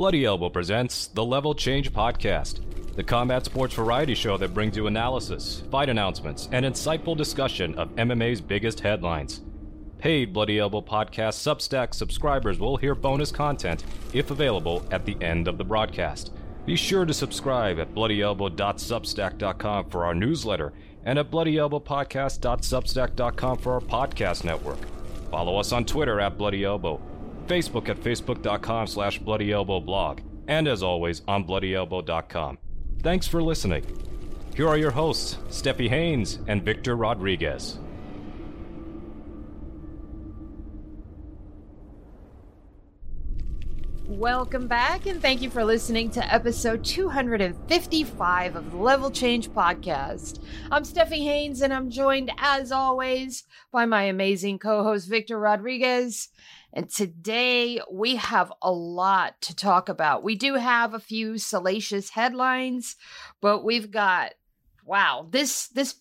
Bloody Elbow presents the Level Change Podcast, the combat sports variety show that brings you analysis, fight announcements, and insightful discussion of MMA's biggest headlines. Paid Bloody Elbow Podcast Substack subscribers will hear bonus content, if available, at the end of the broadcast. Be sure to subscribe at bloodyelbow.substack.com for our newsletter and at bloodyelbowpodcast.substack.com for our podcast network. Follow us on Twitter at Bloody Elbow, Facebook at facebook.com slash bloodyelbowblog, and as always on bloodyelbow.com. Thanks for listening. Here are your hosts, Steffi Haynes and Victor Rodriguez. Welcome back, and thank you for listening to episode 255 of the Level Change Podcast. I'm Steffi Haynes, and I'm joined, as always, by my amazing co host, Victor Rodriguez. And today we have a lot to talk about. We do have a few salacious headlines, but we've got wow, this this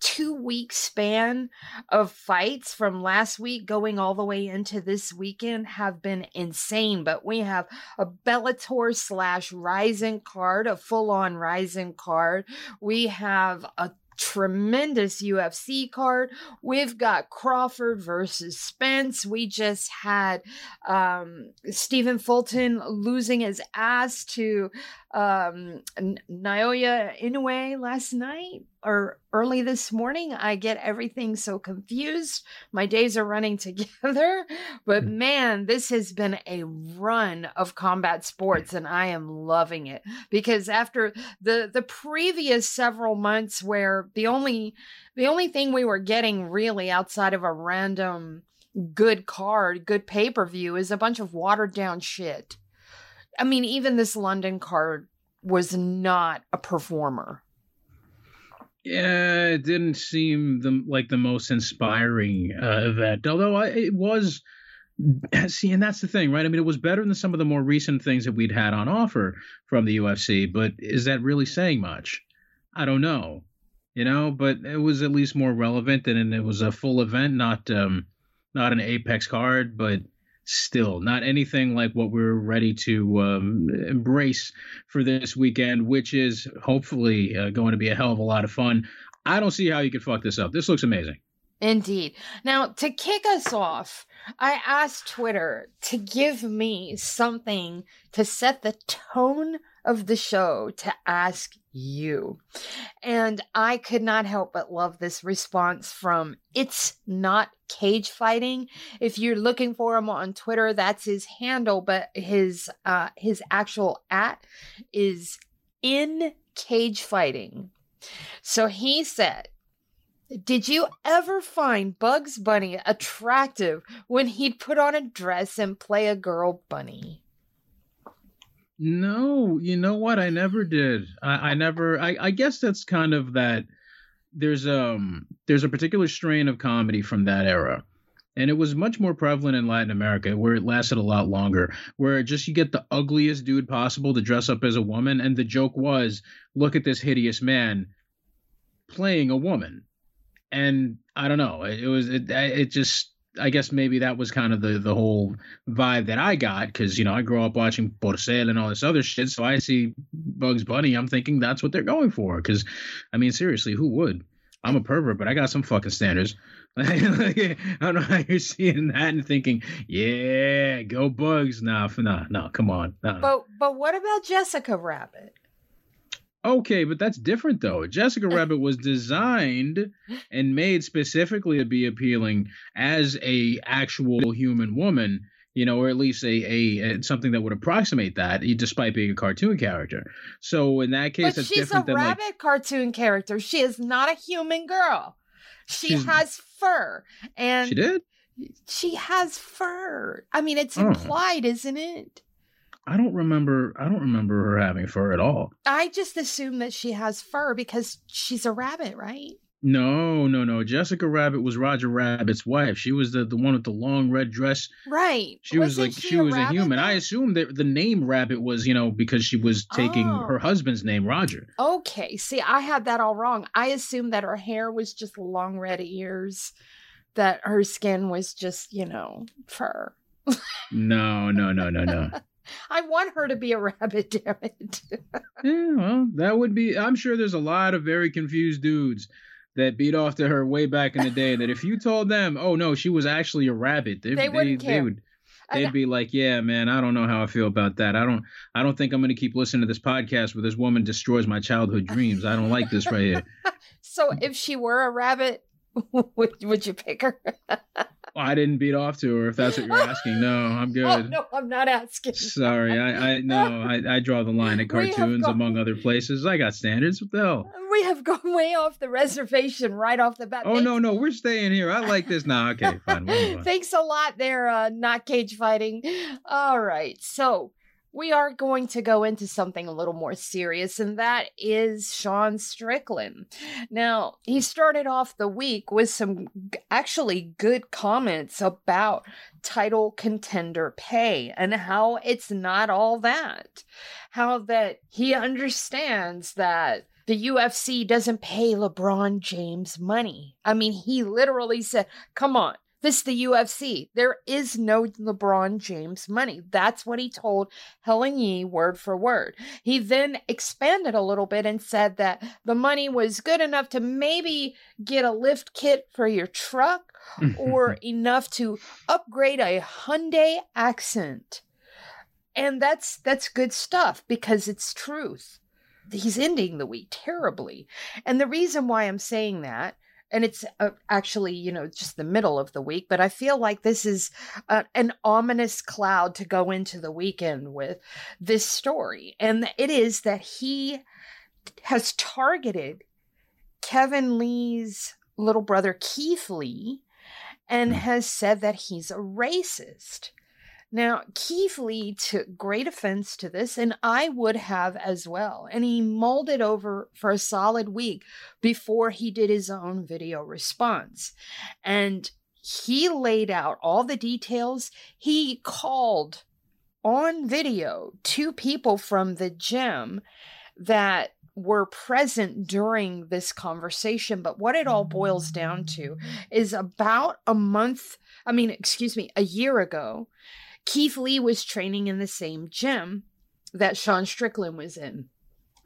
two week span of fights from last week going all the way into this weekend have been insane. But we have a Bellator slash Rizin card, a full on Rizin card. We have a tremendous UFC card. We've got Crawford versus Spence. We just had um, Stephen Fulton losing his ass to um, Naoya Inoue last night or early this morning. I get everything so confused. My days are running together. But hmm. man, this has been a run of combat sports and I am loving it because after the the previous several months where the only the only thing we were getting really outside of a random good card, good pay-per-view is a bunch of watered down shit. I mean, even this London card was not a performer. Yeah, it didn't seem the, like the most inspiring uh, event, although I, it was. See, and that's the thing, right? I mean, it was better than some of the more recent things that we'd had on offer from the UFC, but is that really saying much? I don't know, you know. But it was at least more relevant, and it was a full event, not um, not an Apex card, but still not anything like what we're ready to um, embrace for this weekend, which is hopefully uh, going to be a hell of a lot of fun. I don't see how you could fuck this up. This looks amazing. Indeed. Now, to kick us off, I asked Twitter to give me something to set the tone of the show to ask you. And I could not help but love this response from It's Not Cage Fighting. If you're looking for him on Twitter, that's his handle, but his uh his actual at is in cage fighting. So he said, did you ever find Bugs Bunny attractive when he'd put on a dress and play a girl bunny? No, you know what? I never did. I, I never. I, I guess that's kind of that. There's um there's a particular strain of comedy from that era, and it was much more prevalent in Latin America, where it lasted a lot longer. Where just you get the ugliest dude possible to dress up as a woman, and the joke was, look at this hideous man playing a woman, and I don't know. It, it was it, it just I guess maybe that was kind of the the whole vibe that I got because you know I grew up watching Porcel and all this other shit. So I see Bugs Bunny, I'm thinking that's what they're going for. Because I mean, seriously, who would? I'm a pervert, but I got some fucking standards. I don't know how you're seeing that and thinking, yeah, go Bugs. Nah, nah, no, come on. Nah. But but what about Jessica Rabbit? Okay, but that's different though. Jessica Rabbit was designed and made specifically to be appealing as a actual human woman, you know, or at least a, a, a something that would approximate that, despite being a cartoon character. So in that case, but she's different a rabbit like, cartoon character. She is not a human girl. She has fur, and she did. She has fur. I mean, it's oh. implied, oh. isn't it? I don't remember. I don't remember her having fur at all. I just assume that she has fur because she's a rabbit, right? No, no, no. Jessica Rabbit was Roger Rabbit's wife. She was the, the one with the long red dress. Right. She was like she, she was a human. I assume that the name Rabbit was, you know, because she was taking oh. her husband's name, Roger. Okay. See, I had that all wrong. I assumed that her hair was just long red ears, that her skin was just, you know, fur. no, no, no, no, no. I want her to be a rabbit, damn it. yeah, well, that would be. I'm sure there's a lot of very confused dudes that beat off to her way back in the day. that if you told them, oh no, she was actually a rabbit, they, they, wouldn't they, care. they would. They'd be like, "Yeah, man, I don't know how I feel about that. I don't, I don't think I'm going to keep listening to this podcast where this woman destroys my childhood dreams. I don't like this right here." so, if she were a rabbit, would would you pick her? I didn't beat off to her. If that's what you're asking, no, I'm good. Oh, no, I'm not asking. Sorry, I, I no, I, I draw the line at cartoons gone- among other places. I got standards. What the hell? We have gone way off the reservation right off the bat. Oh Thanks- no, no, we're staying here. I like this. Nah, okay, fine. we'll move on. Thanks a lot there, uh, not cage fighting. All right, so we are going to go into something a little more serious, and that is Sean Strickland. Now, he started off the week with some actually good comments about title contender pay and how it's not all that. How that he understands that the UFC doesn't pay LeBron James money. I mean, he literally said, come on. This is the UFC. There is no LeBron James money. That's what he told Helen Yee word for word. He then expanded a little bit and said that the money was good enough to maybe get a lift kit for your truck or enough to upgrade a Hyundai accent. And that's that's good stuff because it's truth. He's ending the week terribly. And the reason why I'm saying that and it's uh, actually you know just the middle of the week but i feel like this is uh, an ominous cloud to go into the weekend with this story. And it is that he has targeted kevin lee's little brother keith lee and has said that he's a racist now, Keith Lee took great offense to this, and I would have as well. And he mulled it over for a solid week before he did his own video response. And he laid out all the details. He called on video two people from the gym that were present during this conversation. But what it all boils down to is about a month, I mean, excuse me, a year ago, Keith Lee was training in the same gym that Sean Strickland was in.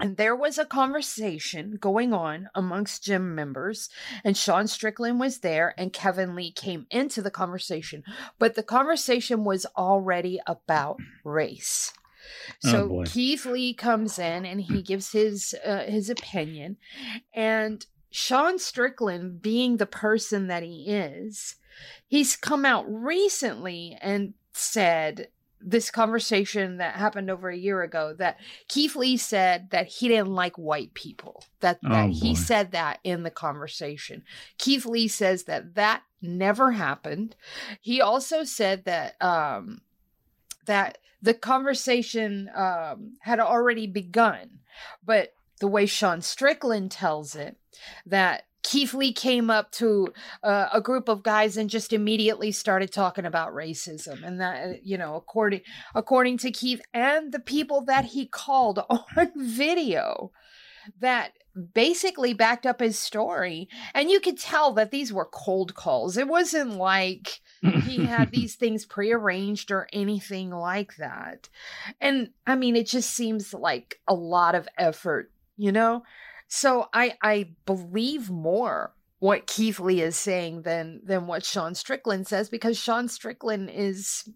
And there was a conversation going on amongst gym members, and Sean Strickland was there, and Kevin Lee came into the conversation. But the conversation was already about race. Oh, So boy. Keith Lee comes in and he gives his uh, his opinion, and Sean Strickland, being the person that he is, he's come out recently and said this conversation that happened over a year ago that Keith Lee said that he didn't like white people. That, that Oh, he boy. said that in the conversation. Keith Lee says that that never happened. He also said that um that the conversation um had already begun, but the way Sean Strickland tells it that Keith Lee came up to uh, a group of guys and just immediately started talking about racism, and that uh, you know, according according to Keith and the people that he called on video, that basically backed up his story, and you could tell that these were cold calls. It wasn't like he had these things prearranged or anything like that. And I mean, it just seems like a lot of effort, you know? So I I believe more what Keith Lee is saying than than what Sean Strickland says because Sean Strickland is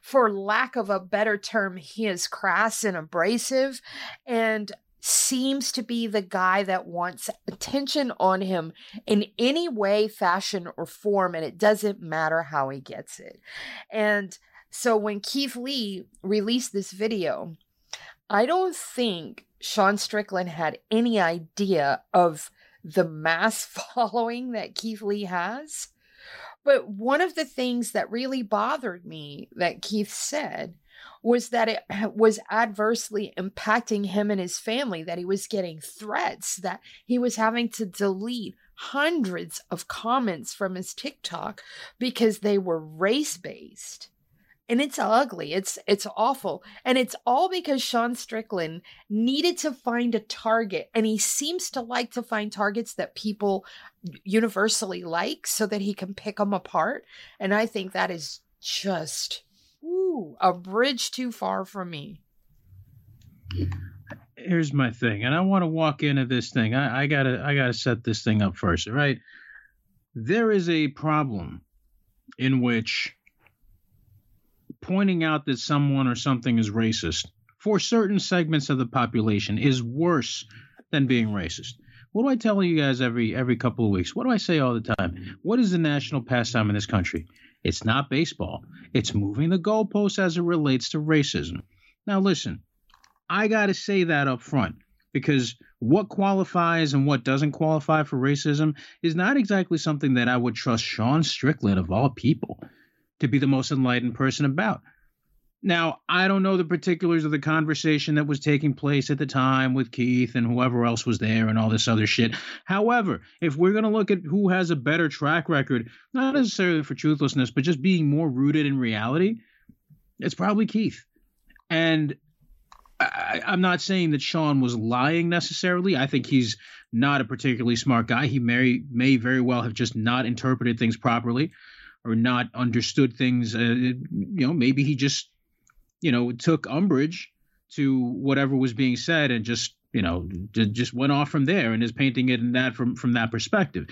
for lack of a better term, he is crass and abrasive and seems to be the guy that wants attention on him in any way, fashion, or form, and it doesn't matter how he gets it. And so when Keith Lee released this video, I don't think Sean Strickland had any idea of the mass following that Keith Lee has. But one of the things that really bothered me that Keith said was that it was adversely impacting him and his family, that he was getting threats, that he was having to delete hundreds of comments from his TikTok because they were race based. And it's ugly. It's it's awful. And it's all because Sean Strickland needed to find a target and he seems to like to find targets that people universally like so that he can pick them apart. And I think that is just ooh, a bridge too far for me. Here's my thing, and I want to walk into this thing. I, I gotta I gotta set this thing up first, right? There is a problem in which pointing out that someone or something is racist for certain segments of the population is worse than being racist. What do I tell you guys every every couple of weeks? What do I say all the time? What is the national pastime in this country? It's not baseball. It's moving the goalposts as it relates to racism. Now listen, I got to say that up front because what qualifies and what doesn't qualify for racism is not exactly something that I would trust Sean Strickland of all people to be the most enlightened person about. Now, I don't know the particulars of the conversation that was taking place at the time with Keith and whoever else was there and all this other shit. However, if we're going to look at who has a better track record, not necessarily for truthlessness, but just being more rooted in reality, it's probably Keith. And I, am not saying that Sean was lying necessarily. I think he's not a particularly smart guy. He may may very well have just not interpreted things properly, or not understood things. Uh, you know, maybe he just you know took umbrage to whatever was being said and just you know just went off from there and is painting it in that from from that perspective.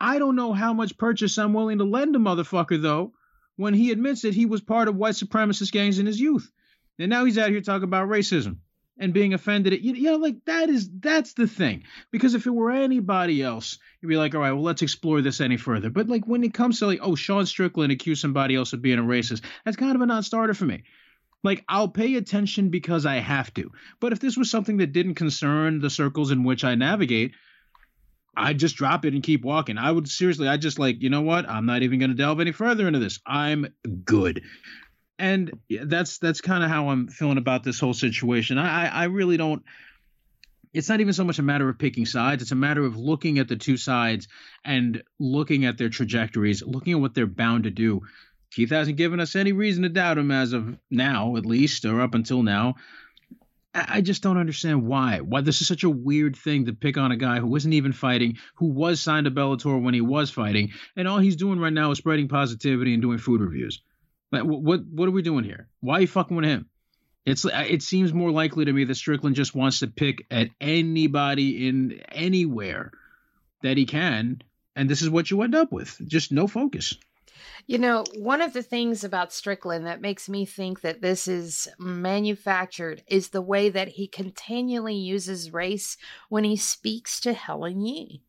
I don't know how much purchase I'm willing to lend a motherfucker though when he admits that he was part of white supremacist gangs in his youth. And now he's out here talking about racism and being offended at you, you know like that is that's the thing because if it were anybody else you'd be like all right well let's explore this any further but like when it comes to like oh sean strickland accused somebody else of being a racist that's kind of a non-starter for me like i'll pay attention because i have to but if this was something that didn't concern the circles in which i navigate I'd just drop it and keep walking. I would seriously, I just like, you know what? I'm not even going to delve any further into this. I'm good and that's that's kind of how I'm feeling about this whole situation. I I really don't. It's not even so much a matter of picking sides. It's a matter of looking at the two sides and looking at their trajectories, looking at what they're bound to do. Keith hasn't given us any reason to doubt him as of now, at least, or up until now. I just don't understand why. Why this is such a weird thing to pick on a guy who wasn't even fighting, who was signed to Bellator when he was fighting, and all he's doing right now is spreading positivity and doing food reviews. Like, what what are we doing here? Why are you fucking with him? It's uh, it seems more likely to me that Strickland just wants to pick at anybody in anywhere that he can, and this is what you end up with. Just no focus. You know, one of the things about Strickland that makes me think that this is manufactured is the way that he continually uses race when he speaks to Helen Yee.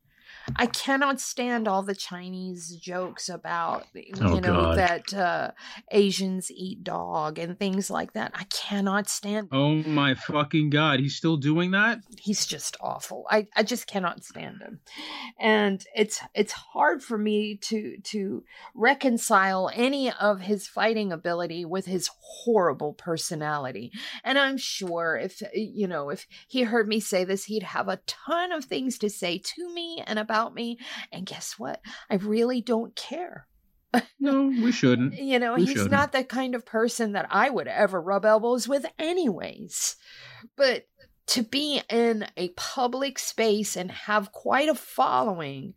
I cannot stand all the Chinese jokes about you oh, know God. that uh, Asians eat dog and things like that. I cannot stand. Oh my fucking God, he's still doing that? He's just awful. I, I just cannot stand him, and it's it's hard for me to to reconcile any of his fighting ability with his horrible personality. And I'm sure if you know if he heard me say this, he'd have a ton of things to say to me and about about me. And guess what? I really don't care. No, we shouldn't. you know, we he's shouldn't. not the kind of person that I would ever rub elbows with, anyways. But to be in a public space and have quite a following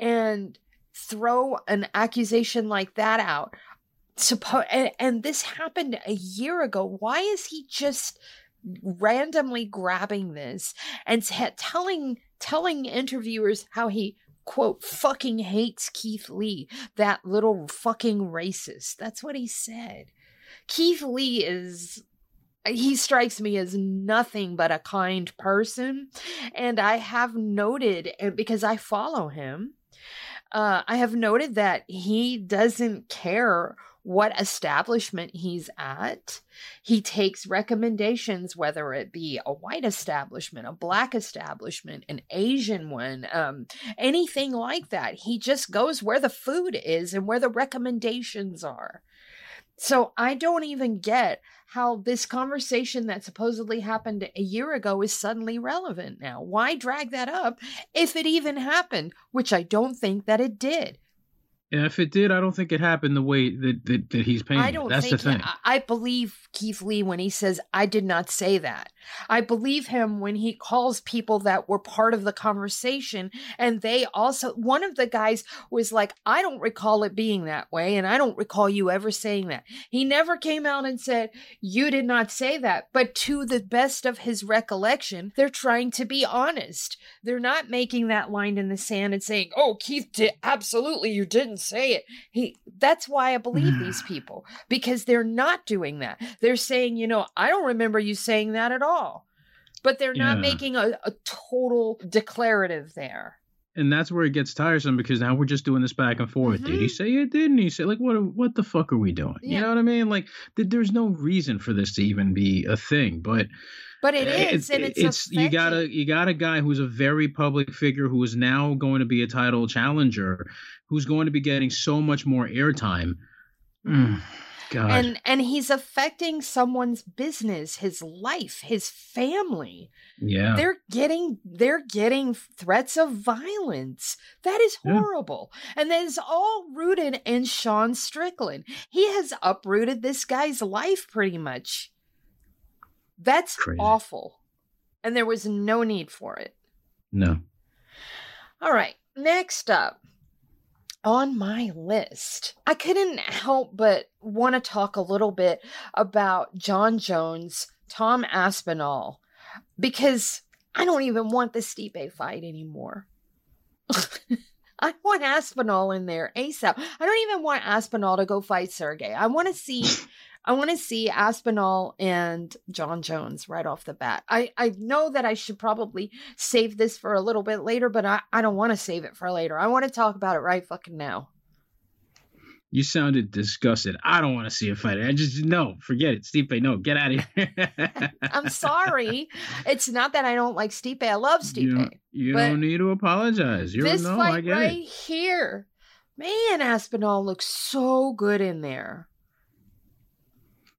and throw an accusation like that out suppo- and, and this happened a year ago why is he just randomly grabbing this and t- telling telling interviewers how he quote fucking hates Keith Lee, that little fucking racist. That's what he said. Keith Lee is he strikes me as nothing but a kind person and I have noted because I follow him uh, I have noted that he doesn't care what establishment he's at. He takes recommendations, whether it be a white establishment, a black establishment, an Asian one, um, anything like that. He just goes where the food is and where the recommendations are. So I don't even get how this conversation that supposedly happened a year ago is suddenly relevant now. Why drag that up if it even happened, which I don't think that it did. And if it did, I don't think it happened the way that that, that he's painting. I don't That's think the thing. I, I believe Keith Lee when he says I did not say that. I believe him when he calls people that were part of the conversation and they also one of the guys was like I don't recall it being that way and I don't recall you ever saying that. He never came out and said you did not say that, but to the best of his recollection, they're trying to be honest. They're not making that line in the sand and saying, "Oh, Keith did absolutely you didn't say it." He that's why I believe these people because they're not doing that. They're saying, you know, I don't remember you saying that at all. But they're not Yeah. making a, a total declarative there. and that's where it gets tiresome because now we're just doing this back and forth. Did he Mhm. say it? Didn't he say? Like, what? What the fuck are we doing? Yeah. You know what I mean? Like, th- there's no reason for this to even be a thing. But But it it- is, and it's, it's you got a you got a guy who's a very public figure who is now going to be a title challenger, who's going to be getting so much more airtime. Mm, God, and and he's affecting someone's business, his life, his family. yeah, They're getting they're getting threats of violence. That is Yeah. horrible. And that is all rooted in Sean Strickland. He has uprooted this guy's life pretty much. That's Crazy. awful. And there was no need for it. no, All right, next up on my list, I couldn't help but want to talk a little bit about Jon Jones, Tom Aspinall, because I don't even want the Stipe fight anymore. I want Aspinall in there ASAP. I don't even want Aspinall to go fight Sergey. I want to see I want to see Aspinall and Jon Jones right off the bat. I, I know that I should probably save this for a little bit later, but I, I don't want to save it for later. I want to talk about it right fucking now. you sounded disgusted. I don't want to see a fight. I just no, forget it, Stipe. No, get out of here. I'm sorry. it's not that I don't like Stipe. I love You, don't- you don't need to apologize. You're this no, fight right it. here. Man, Aspinall looks so good in there.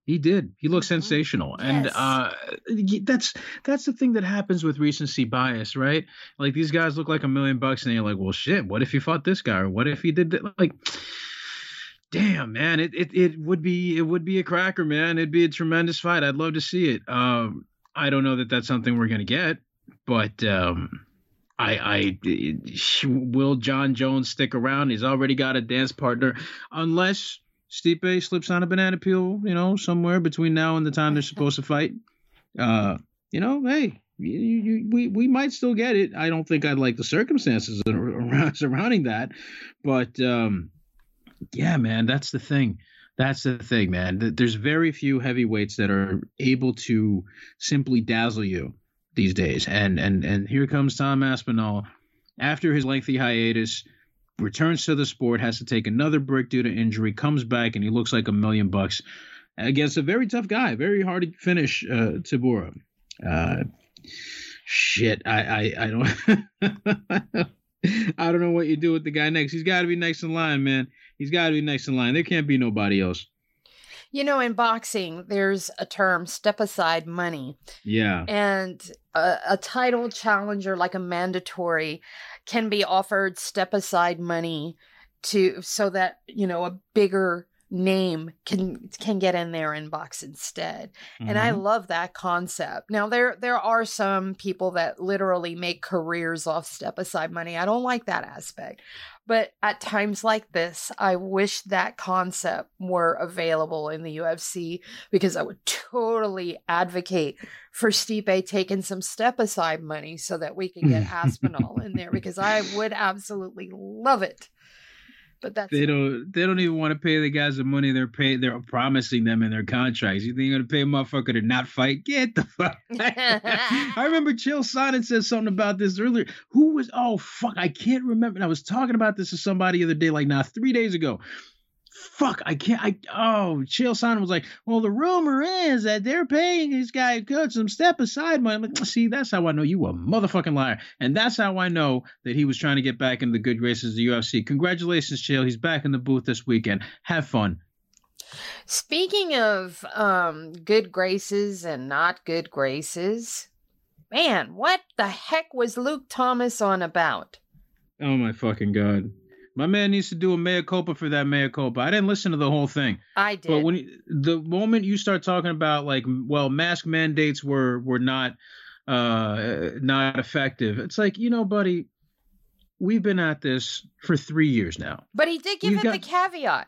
He did. He looked Mhm. sensational, and uh, that's that's the thing that happens with recency bias, right? Like these guys look like a million bucks, and you're like, well, shit. What if he fought this guy, or what if he did that? Like, damn, man, it, it it would be it would be a cracker, man. It'd be a tremendous fight. I'd love to see it. Um, I don't know that that's something we're gonna get, but um. I, I will Jon Jones stick around? He's already got a dance partner, unless Stipe slips on a banana peel, you know, somewhere between now and the time they're supposed to fight. Uh, you know, hey, you, you, we we might still get it. I don't think I'd like the circumstances surrounding that, but um, yeah, man, that's the thing. That's the thing, man. There's very few heavyweights that are able to simply dazzle you these days, and and and here comes Tom Aspinall after his lengthy hiatus returns to the sport, has to take another break due to injury, comes back, and he looks like a million bucks against a very tough guy, very hard to finish, uh, Tybura. Uh, shit, I, I, I don't, I don't know what you do with the guy next. He's got to be next in line, man. He's got to be next in line. There can't be nobody else. You know, in boxing, there's a term step aside money. Yeah. and a, a title challenger like a mandatory can be offered step aside money to so that you know a bigger name can can get in there and box instead and i Mhm. love that concept now there there are some people that literally make careers off step aside money i don't like that aspect but at times like this i wish that concept were available in the ufc because i would totally advocate for Stipe taking some step aside money so that we can get Aspinall in there because I would absolutely love it. But that's They don't. They don't even want to pay the guys the money they're paying. They're promising them in their contracts. You think you're gonna pay a motherfucker to not fight? Get the fuck. I remember Chael Sonnen said something about this earlier. Who was? Oh fuck, I can't remember. And I was talking about this to somebody the other day, like now three days ago. Fuck, I can't. I oh, Chael Sonnen was like, well, the rumor is that they're paying this guy good some step aside money. I'm like, see, that's how I know you a motherfucking liar, and that's how I know that he was trying to get back into the good graces of the UFC. Congratulations, Chael. He's back in the booth this weekend. Have fun. Speaking of um good graces and not good graces, man, what the heck was Luke Thomas on about? Oh my fucking god. My man needs to do a mea culpa for that mea culpa. I didn't listen to the whole thing. I did. But when the moment you start talking about like, well, mask mandates were were not uh not effective, it's like you know, buddy, we've been at this for three years now. But he did give We've it got- the caveat.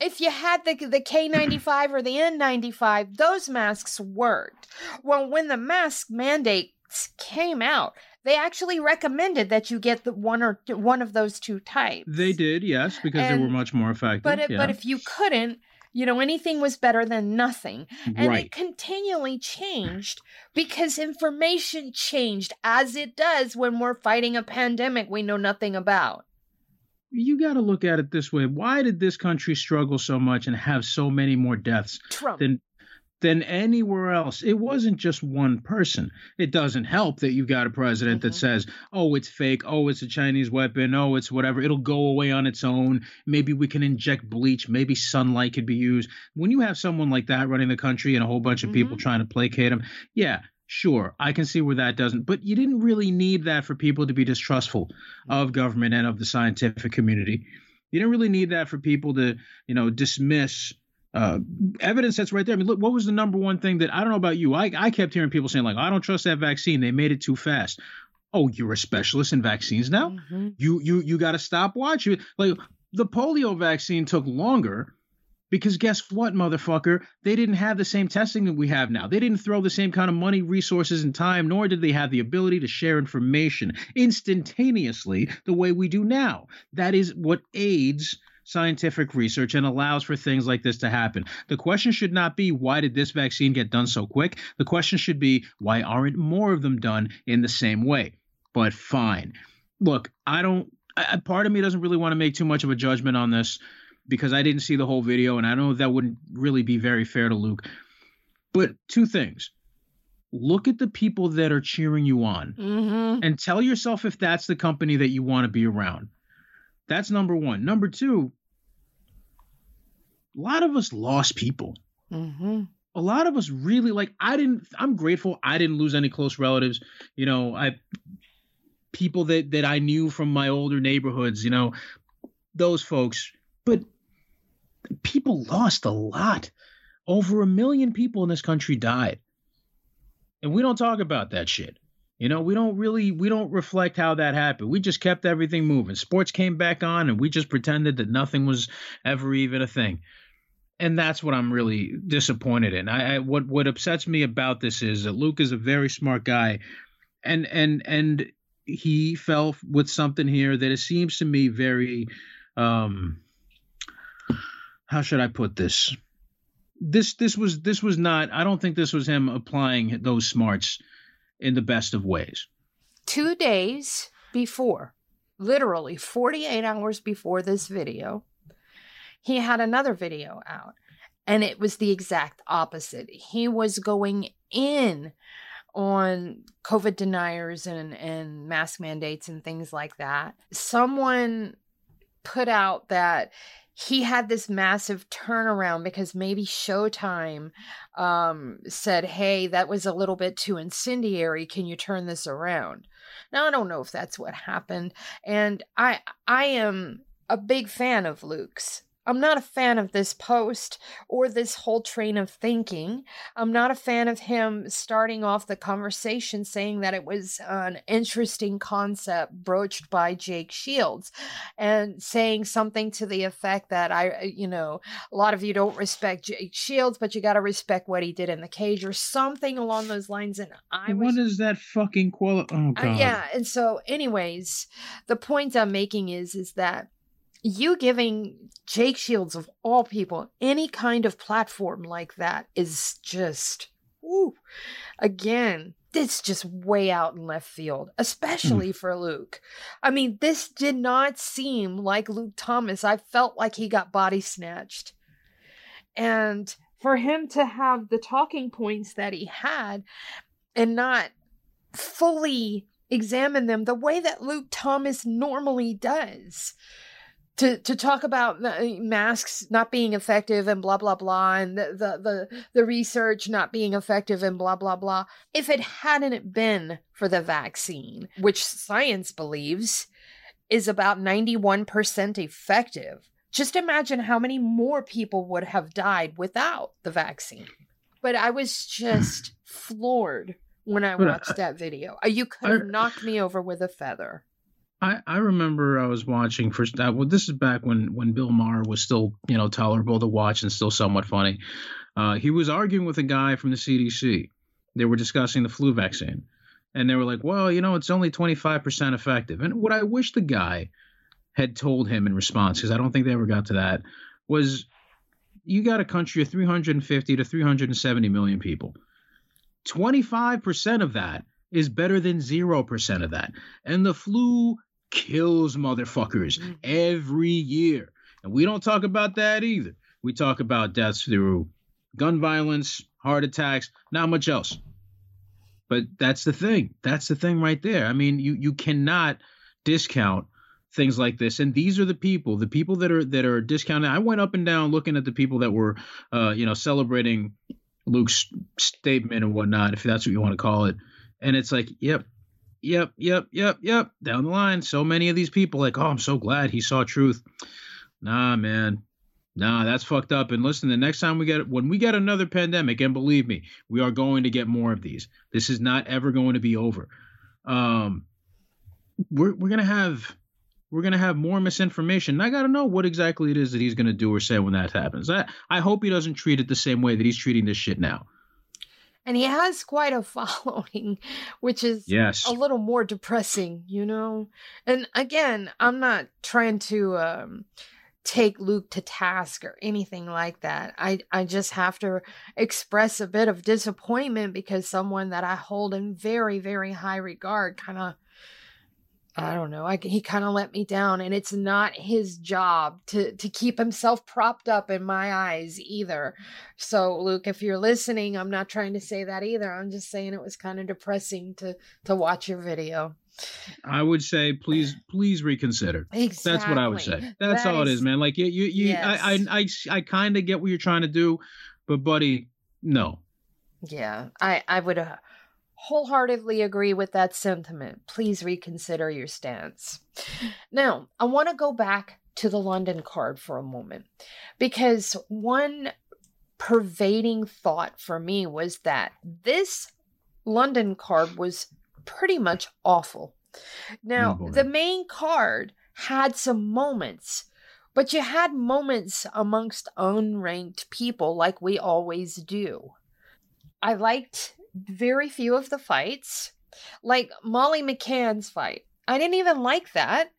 If you had the the K95 or the N95, those masks worked. Well, when the mask mandates came out, they actually recommended that you get the one or one of those two types. They did, yes, because they were much more effective. But it, yeah. but if you couldn't, you know, anything was better than nothing. And right. it continually changed because information changed as it does when we're fighting a pandemic we know nothing about. you got to look at it this way. Why did this country struggle so much and have so many more deaths Trump. than than anywhere else? It wasn't just one person. It doesn't help that you've got a president that Mhm. says, "Oh, it's fake. Oh, it's a Chinese weapon. Oh, it's whatever. It'll go away on its own. Maybe we can inject bleach. Maybe sunlight could be used." When you have someone like that running the country and a whole bunch of people trying to placate him, yeah, sure, I can see where that doesn't. But you didn't really need that for people to be distrustful of government and of the scientific community. You didn't really need that for people to, you know, dismiss uh, evidence that's right there. I mean, look, what was the number one thing that I don't know about you? I, I kept hearing people saying like, I don't trust that vaccine. They made it too fast. Oh, you're a specialist in vaccines now. Mhm. You you you got to stop watching. Like the polio vaccine took longer because guess what, motherfucker? They didn't have the same testing that we have now. They didn't throw the same kind of money, resources, and time, nor did they have the ability to share information instantaneously the way we do now. That is what aids scientific research and allows for things like this to happen. The question should not be why did this vaccine get done so quick? The question should be why aren't more of them done in the same way? But fine. Look, I don't I, part of me doesn't really want to make too much of a judgment on this because I didn't see the whole video and I know that wouldn't really be very fair to Luke. But two things. Look at the people that are cheering you on Mhm. and tell yourself if that's the company that you want to be around. That's number 1. Number 2, a lot of us lost people. Mhm. A lot of us really like I didn't I'm grateful I didn't lose any close relatives. You know, I people that that I knew from my older neighborhoods, you know, those folks. But people lost a lot. Over a million people in this country died. And we don't talk about that shit. You know, we don't really we don't reflect how that happened. We just kept everything moving. Sports came back on and we just pretended that nothing was ever even a thing. And that's what I'm really disappointed in. I, I what what upsets me about this is that Luke is a very smart guy and and and he fell with something here that it seems to me very um how should I put this? This this was this was not I don't think this was him applying those smarts in the best of ways. Two days before, literally 48 hours before this video, he had another video out and it was the exact opposite. He was going in on COVID deniers and, and mask mandates and things like that. Someone put out that he had this massive turnaround because maybe Showtime um, said, Hey, that was a little bit too incendiary. Can you turn this around? Now, I don't know if that's what happened. And I, I am a big fan of Luke's. I'm not a fan of this post or this whole train of thinking. I'm not a fan of him starting off the conversation saying that it was an interesting concept broached by Jake Shields and saying something to the effect that I, you know, a lot of you don't respect Jake Shields, but you got to respect what he did in the cage or something along those lines. And I was. what is that fucking quali? Oh Uh, god. yeah, and so, anyways, the point I'm making is is that you giving Jake Shields of all people any kind of platform like that is just, woo, again, it's just way out in left field, especially hmm. for Luke. I mean, this did not seem like Luke Thomas. I felt like he got body snatched, and for him to have the talking points that he had, and not fully examine them the way that Luke Thomas normally does. To, to talk about masks not being effective and blah blah blah and the, the the the research not being effective and blah blah blah if it hadn't been for the vaccine which science believes is about 91% effective. Just imagine how many more people would have died without the vaccine. But I was just floored when I watched that video. Uh, You could have knocked me over with a feather. I, I remember I was watching first. Uh, well, this is back when when Bill Maher was still you know tolerable to watch and still somewhat funny. Uh, he was arguing with a guy from the CDC. They were discussing the flu vaccine, and they were like, "Well, you know, it's only twenty five percent effective." And what I wish the guy had told him in response, because I don't think they ever got to that, was, "You got a country of three hundred and fifty to three hundred and seventy million people. Twenty five percent of that." Is better than 0% of that. And the flu kills motherfuckers Mhm. every year. And we don't talk about that either. We talk about deaths through gun violence, heart attacks, not much else. But that's the thing. That's the thing right there. I mean, you you cannot discount things like this. And these are the people, the people that are that are discounting. I went up and down looking at the people that were uh, you know, celebrating Luke's statement and whatnot, if that's what you want to call it. And it's like, yep, yep, yep, yep, yep. Down the line, so many of these people like, oh, I'm so glad he saw truth. Nah, man. Nah, that's fucked up. And listen, the next time we get when we get another pandemic, and believe me, we are going to get more of these. This is not ever going to be over. Um, we're we're gonna have we're gonna have more misinformation. And I gotta know what exactly it is that he's gonna do or say when that happens. I I hope he doesn't treat it the same way that he's treating this shit now. And he has quite a following, which is Yes. a little more depressing, you know? And again, I'm not trying to um take Luke to task or anything like that. I I just have to express a bit of disappointment because someone that I hold in very very high regard kind of I don't know. I, he kind of let me down, and it's not his job to to keep himself propped up in my eyes either. So, Luke, if you're listening, I'm not trying to say that either. I'm just saying it was kind of depressing to to watch your video. I would say please please reconsider. Exactly. That's what I would say. That's That all it is, man. Like you, you, you Yes. I, I, I, I kind of get what you're trying to do, but buddy, no. Yeah, I I would uh, wholeheartedly agree with that sentiment. Please reconsider your stance. Now, I want to go back to the London card for a moment because one pervading thought for me was that this London card was pretty much awful. Now, Oh, the main card had some moments, but you had moments amongst unranked people like we always do. I liked very few of the fights, like Molly McCann's fight. I didn't even like that.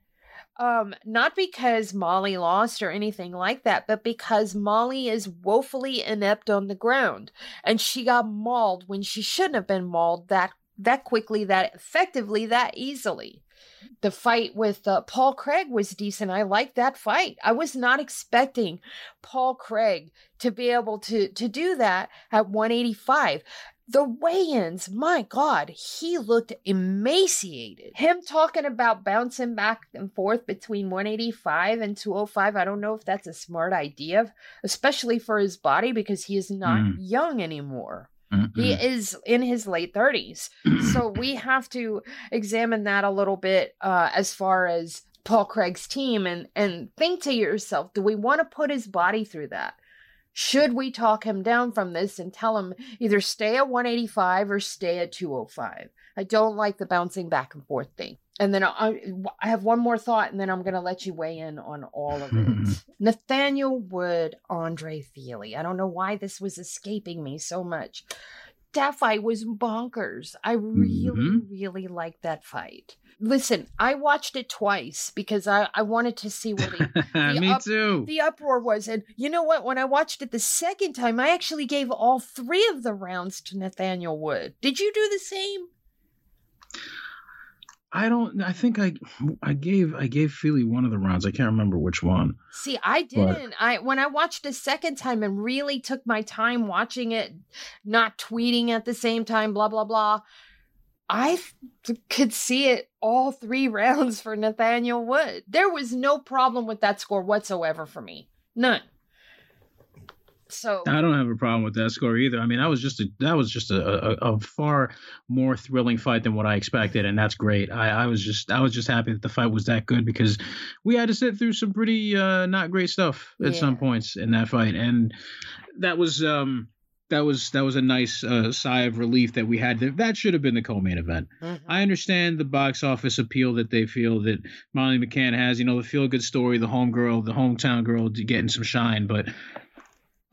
Um, not because Molly lost or anything like that, but because Molly is woefully inept on the ground, and she got mauled when she shouldn't have been mauled that that quickly, that effectively, that easily. The fight with uh, Paul Craig was decent. I liked that fight. I was not expecting Paul Craig to be able to to do that at 185. The weigh-ins, my God, he looked emaciated. Him talking about bouncing back and forth between 185 and 205, I don't know if that's a smart idea, especially for his body because he is not Mm. young anymore. Mm-mm. He is in his late 30s. So we have to examine that a little bit uh, as far as Paul Craig's team and and think to yourself, do we want to put his body through that? Should we talk him down from this and tell him either stay at 185 or stay at 205? I don't like the bouncing back and forth thing. And then I, I have one more thought, and then I'm going to let you weigh in on all of it. Nathaniel Wood, Andre Fili. I don't know why this was escaping me so much. That fight was bonkers. I really, Mhm. really liked that fight. Listen, I watched it twice because I, I wanted to see what the, Me up- too. the uproar was. And you know what? When I watched it the second time, I actually gave all three of the rounds to Nathaniel Wood. Did you do the same? I don't. I think I, I gave, I gave Fili one of the rounds. I can't remember which one. See, I didn't. I when I watched the second time and really took my time watching it, not tweeting at the same time, blah blah blah. I th- could see it all three rounds for Nathaniel Wood. There was no problem with that score whatsoever for me. None. So I don't have a problem with that score either. I mean, that was just a that was just a, a, a far more thrilling fight than what I expected, and that's great. I, I was just I was just happy that the fight was that good because we had to sit through some pretty uh, not great stuff at Yeah. some points in that fight, and that was um that was that was a nice uh, sigh of relief that we had. That that should have been the co-main event. mhm. I understand the box office appeal that they feel that Molly McCann has. You know, the feel good story, the home girl, the hometown girl getting some shine, but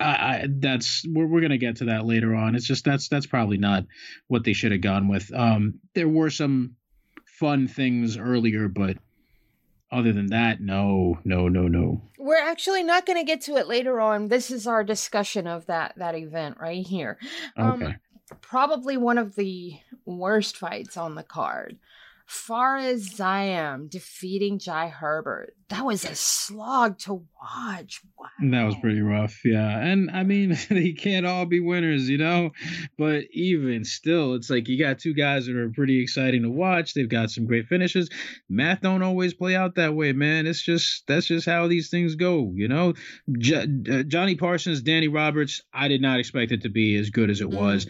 I, I that's we're we're gonna get to that later on. It's just that's that's probably not what they should have gone with. Um, there were some fun things earlier, but other than that, no, no, no, no. We're actually not going to get to it later on. This is our discussion of that that event right here. Um, Okay. probably one of the worst fights on the card. Fares Ziam defeating Jai Herbert. That was a slog to watch. Wow. That was pretty rough, yeah. And I mean, they can't all be winners, you know. But even still, it's like you got two guys that are pretty exciting to watch. They've got some great finishes. Math don't always play out that way, man. It's just that's just how these things go, you know. J- uh, Jonny Parsons, Danny Roberts. I did not expect it to be as good as it was.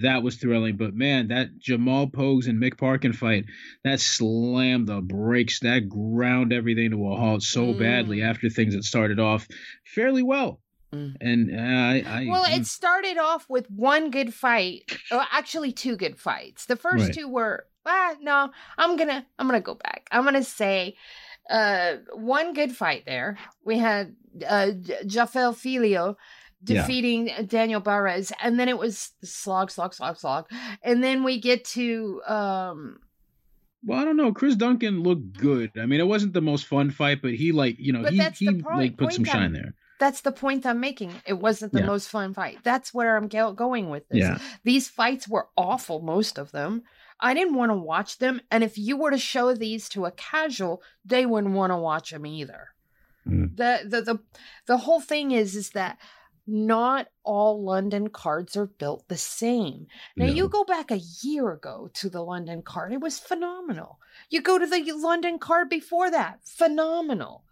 That was thrilling, but man, that Jamal Pogues and Mick Parkin fight, that slammed the brakes, that ground everything to a halt so Mm. badly after things had started off fairly well. Mm. And uh, I, I Well, it started off with one good fight. Well, actually, two good fights. The first Right. two were ah no. I'm gonna I'm gonna go back. I'm gonna say uh one good fight there. We had uh J- Jafel Filho Yeah. defeating Daniel Barez, and then it was slog, slog, slog, slog, and then we get to um well, I don't know. Chris Duncan looked good. I mean, it wasn't the most fun fight, but he like you know he he point- like put some point I'm- shine there. that's the point I'm making. It wasn't the Yeah. most fun fight. That's where I'm go- going with this. Yeah, These fights were awful, most of them. I didn't want to watch them, and if you were to show these to a casual, they wouldn't want to watch them either. Mm. The, the the the whole thing is is that not all London cards are built the same. Now No. you go back a year ago to the London card, it was phenomenal. You go to the London card before that, phenomenal.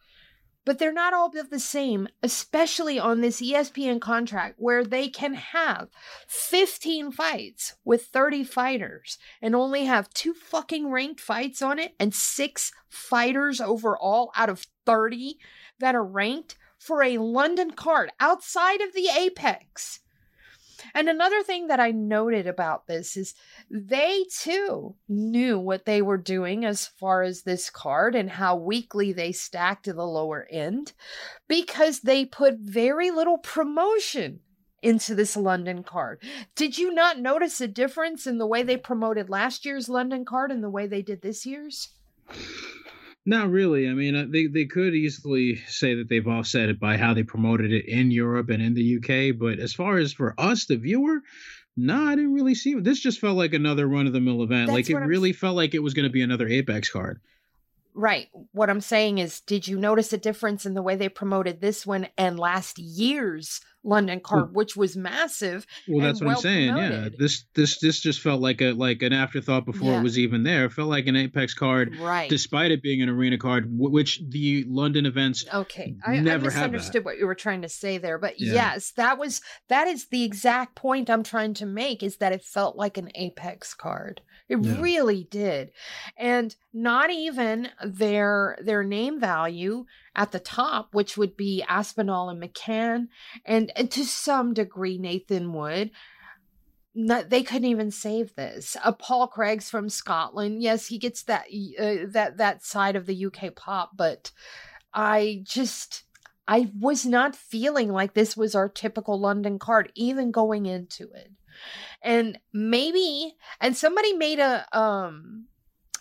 But they're not all built the same, especially on this ESPN contract where they can have 15 fights with 30 fighters and only have two fucking ranked fights on it and six fighters overall out of 30 that are ranked for a London card outside of the Apex. And another thing that I noted about this is they too knew what they were doing as far as this card and how weakly they stacked to the lower end because they put very little promotion into this London card. Did you not notice a difference in the way they promoted last year's London card and the way they did this year's? Not really. I mean, uh, they they could easily say that they've offset it by how they promoted it in Europe and in the UK, but as far as for us, the viewer, no, I didn't really see it. This just felt like another run of the mill event. That's like it I'm really felt like it was going to be another Apex card. Right. What I'm saying is, did you notice a difference in the way they promoted this one and last year's London card, which was massive? Well, that's what I'm well saying. Yeah, this this this just felt like a like an afterthought before Yeah. it was even there. It felt like an Apex card, Right. despite it being an arena card, w- which the London events Okay, I, I Never had misunderstood what you were trying to say there, but Yeah. yes, that was that is the exact point I'm trying to make is that it felt like an Apex card. It Yeah. really did, and not even their their name value at the top, which would be Aspinall and McCann, and, and to some degree Nathan Wood. Not, they couldn't even save this. Uh, Paul Craig's from Scotland. Yes, he gets that uh, that that side of the UK pop, but I just I was not feeling like this was our typical London card even going into it. And maybe and somebody made a um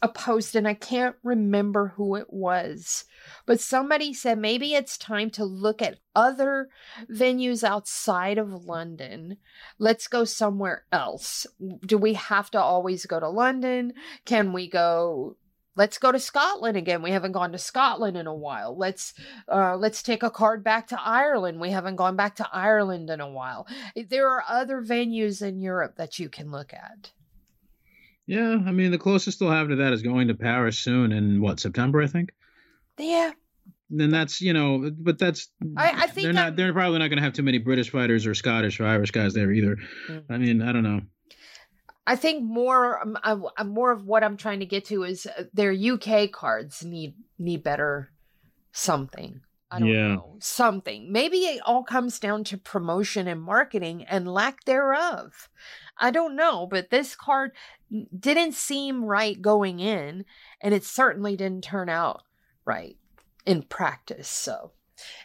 a post and I can't remember who it was. But somebody said maybe it's time to look at other venues outside of London. Let's go somewhere else. Do we have to always go to London? Can we go let's go to Scotland again. We haven't gone to Scotland in a while. Let's uh, let's take a card back to Ireland. We haven't gone back to Ireland in a while. There are other venues in Europe that you can look at. Yeah, I mean the closest they'll have to that is going to Paris soon in what September, I think. Yeah, then that's you know, but that's I, I think they're not. I'm- They're probably not going to have too many British fighters or Scottish or Irish guys there either. Mm. I mean, I don't know. I think more um, uh, uh, more of what I'm trying to get to is uh, their UK cards need need better something. I don't Yeah. know something. Maybe it all comes down to promotion and marketing and lack thereof. I don't know, but this card didn't seem right going in, and it certainly didn't turn out right in practice. So.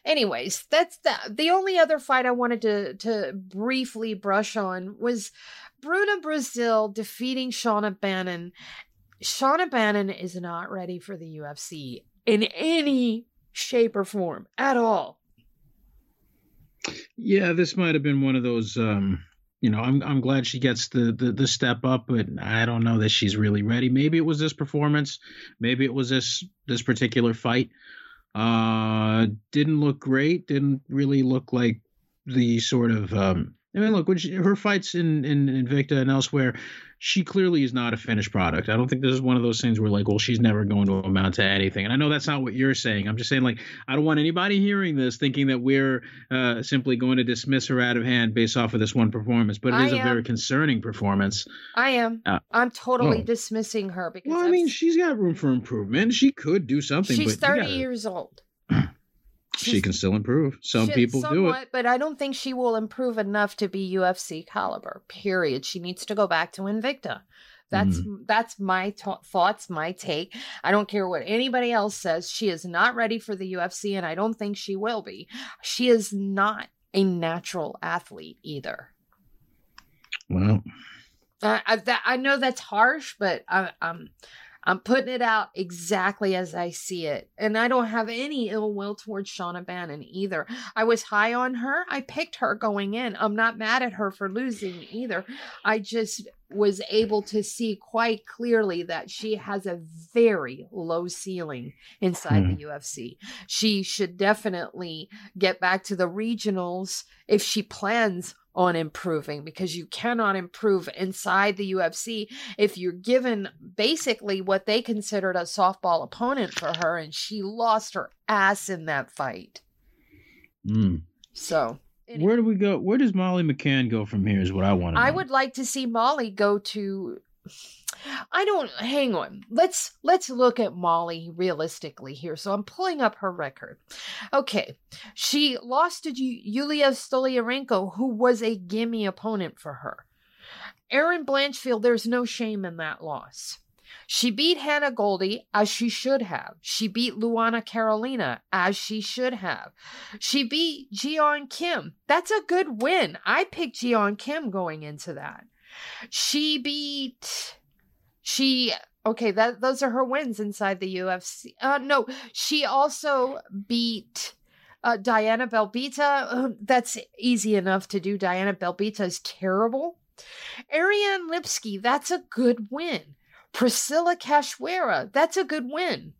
Anyways, that's the the only other fight I wanted to to briefly brush on was Bruna Brasil defeating Shauna Bannon. Shauna Bannon is not ready for the UFC in any shape or form at all. Yeah, this might have been one of those. Um, you know, I'm I'm glad she gets the, the the step up, but I don't know that she's really ready. Maybe it was this performance, maybe it was this this particular fight. Uh, didn't look great. Didn't really look like the sort of. Um, I mean, look, she, her fights in, in Invicta and elsewhere, she clearly is not a finished product. I don't think this is one of those things where like, well, she's never going to amount to anything. And I know that's not what you're saying. I'm just saying like, I don't want anybody hearing this thinking that we're uh, simply going to dismiss her out of hand based off of this one performance. But it I a very concerning performance. I am. Uh, I'm totally oh. dismissing her because Well, I I've- mean, she's got room for improvement. She could do something. she's but 30 gotta- years old. She can still improve. Some people do it. But I don't think she will improve enough to be UFC caliber. Period. She needs to go back to Invicta. That's Mm-hmm. that's my t- thoughts, my take. I don't care what anybody else says. She is not ready for the UFC, and I don't think she will be. She is not a natural athlete either. Well, I, I, that, I know that's harsh, but I, I'm I'm putting it out exactly as I see it, and I don't have any ill will towards Shauna Bannon either. I was high on her. I picked her going in. I'm not mad at her for losing either. I just was able to see quite clearly that she has a very low ceiling inside the hmm. UFC. She should definitely get back to the regionals if she plans on improving because you cannot improve inside the UFC if you're given basically what they considered a softball opponent for her and she lost her ass in that fight. mm. So, anyway. where do we go? Where does Molly McCann go from here? Is what I want to know. I would like to see Molly go to I don't hang on. Let's let's look at Molly realistically here. So I'm pulling up her record. Okay. She lost to Yulia Stoliarenko who was a gimme opponent for her. Erin Blanchfield, there's no shame in that loss. She beat Hannah Goldy as she should have. She beat Luana Carolina as she should have. She beat Jeon Kim. That's a good win. I picked Jeon Kim going into that. She beat she okay, that those are her wins inside the UFC. Uh no, she also beat uh, Diana Belbita. Uh, that's easy enough to do. Diana Belbita is terrible. Ariane Lipski, that's a good win. Priscilla Cachoeira, that's a good win.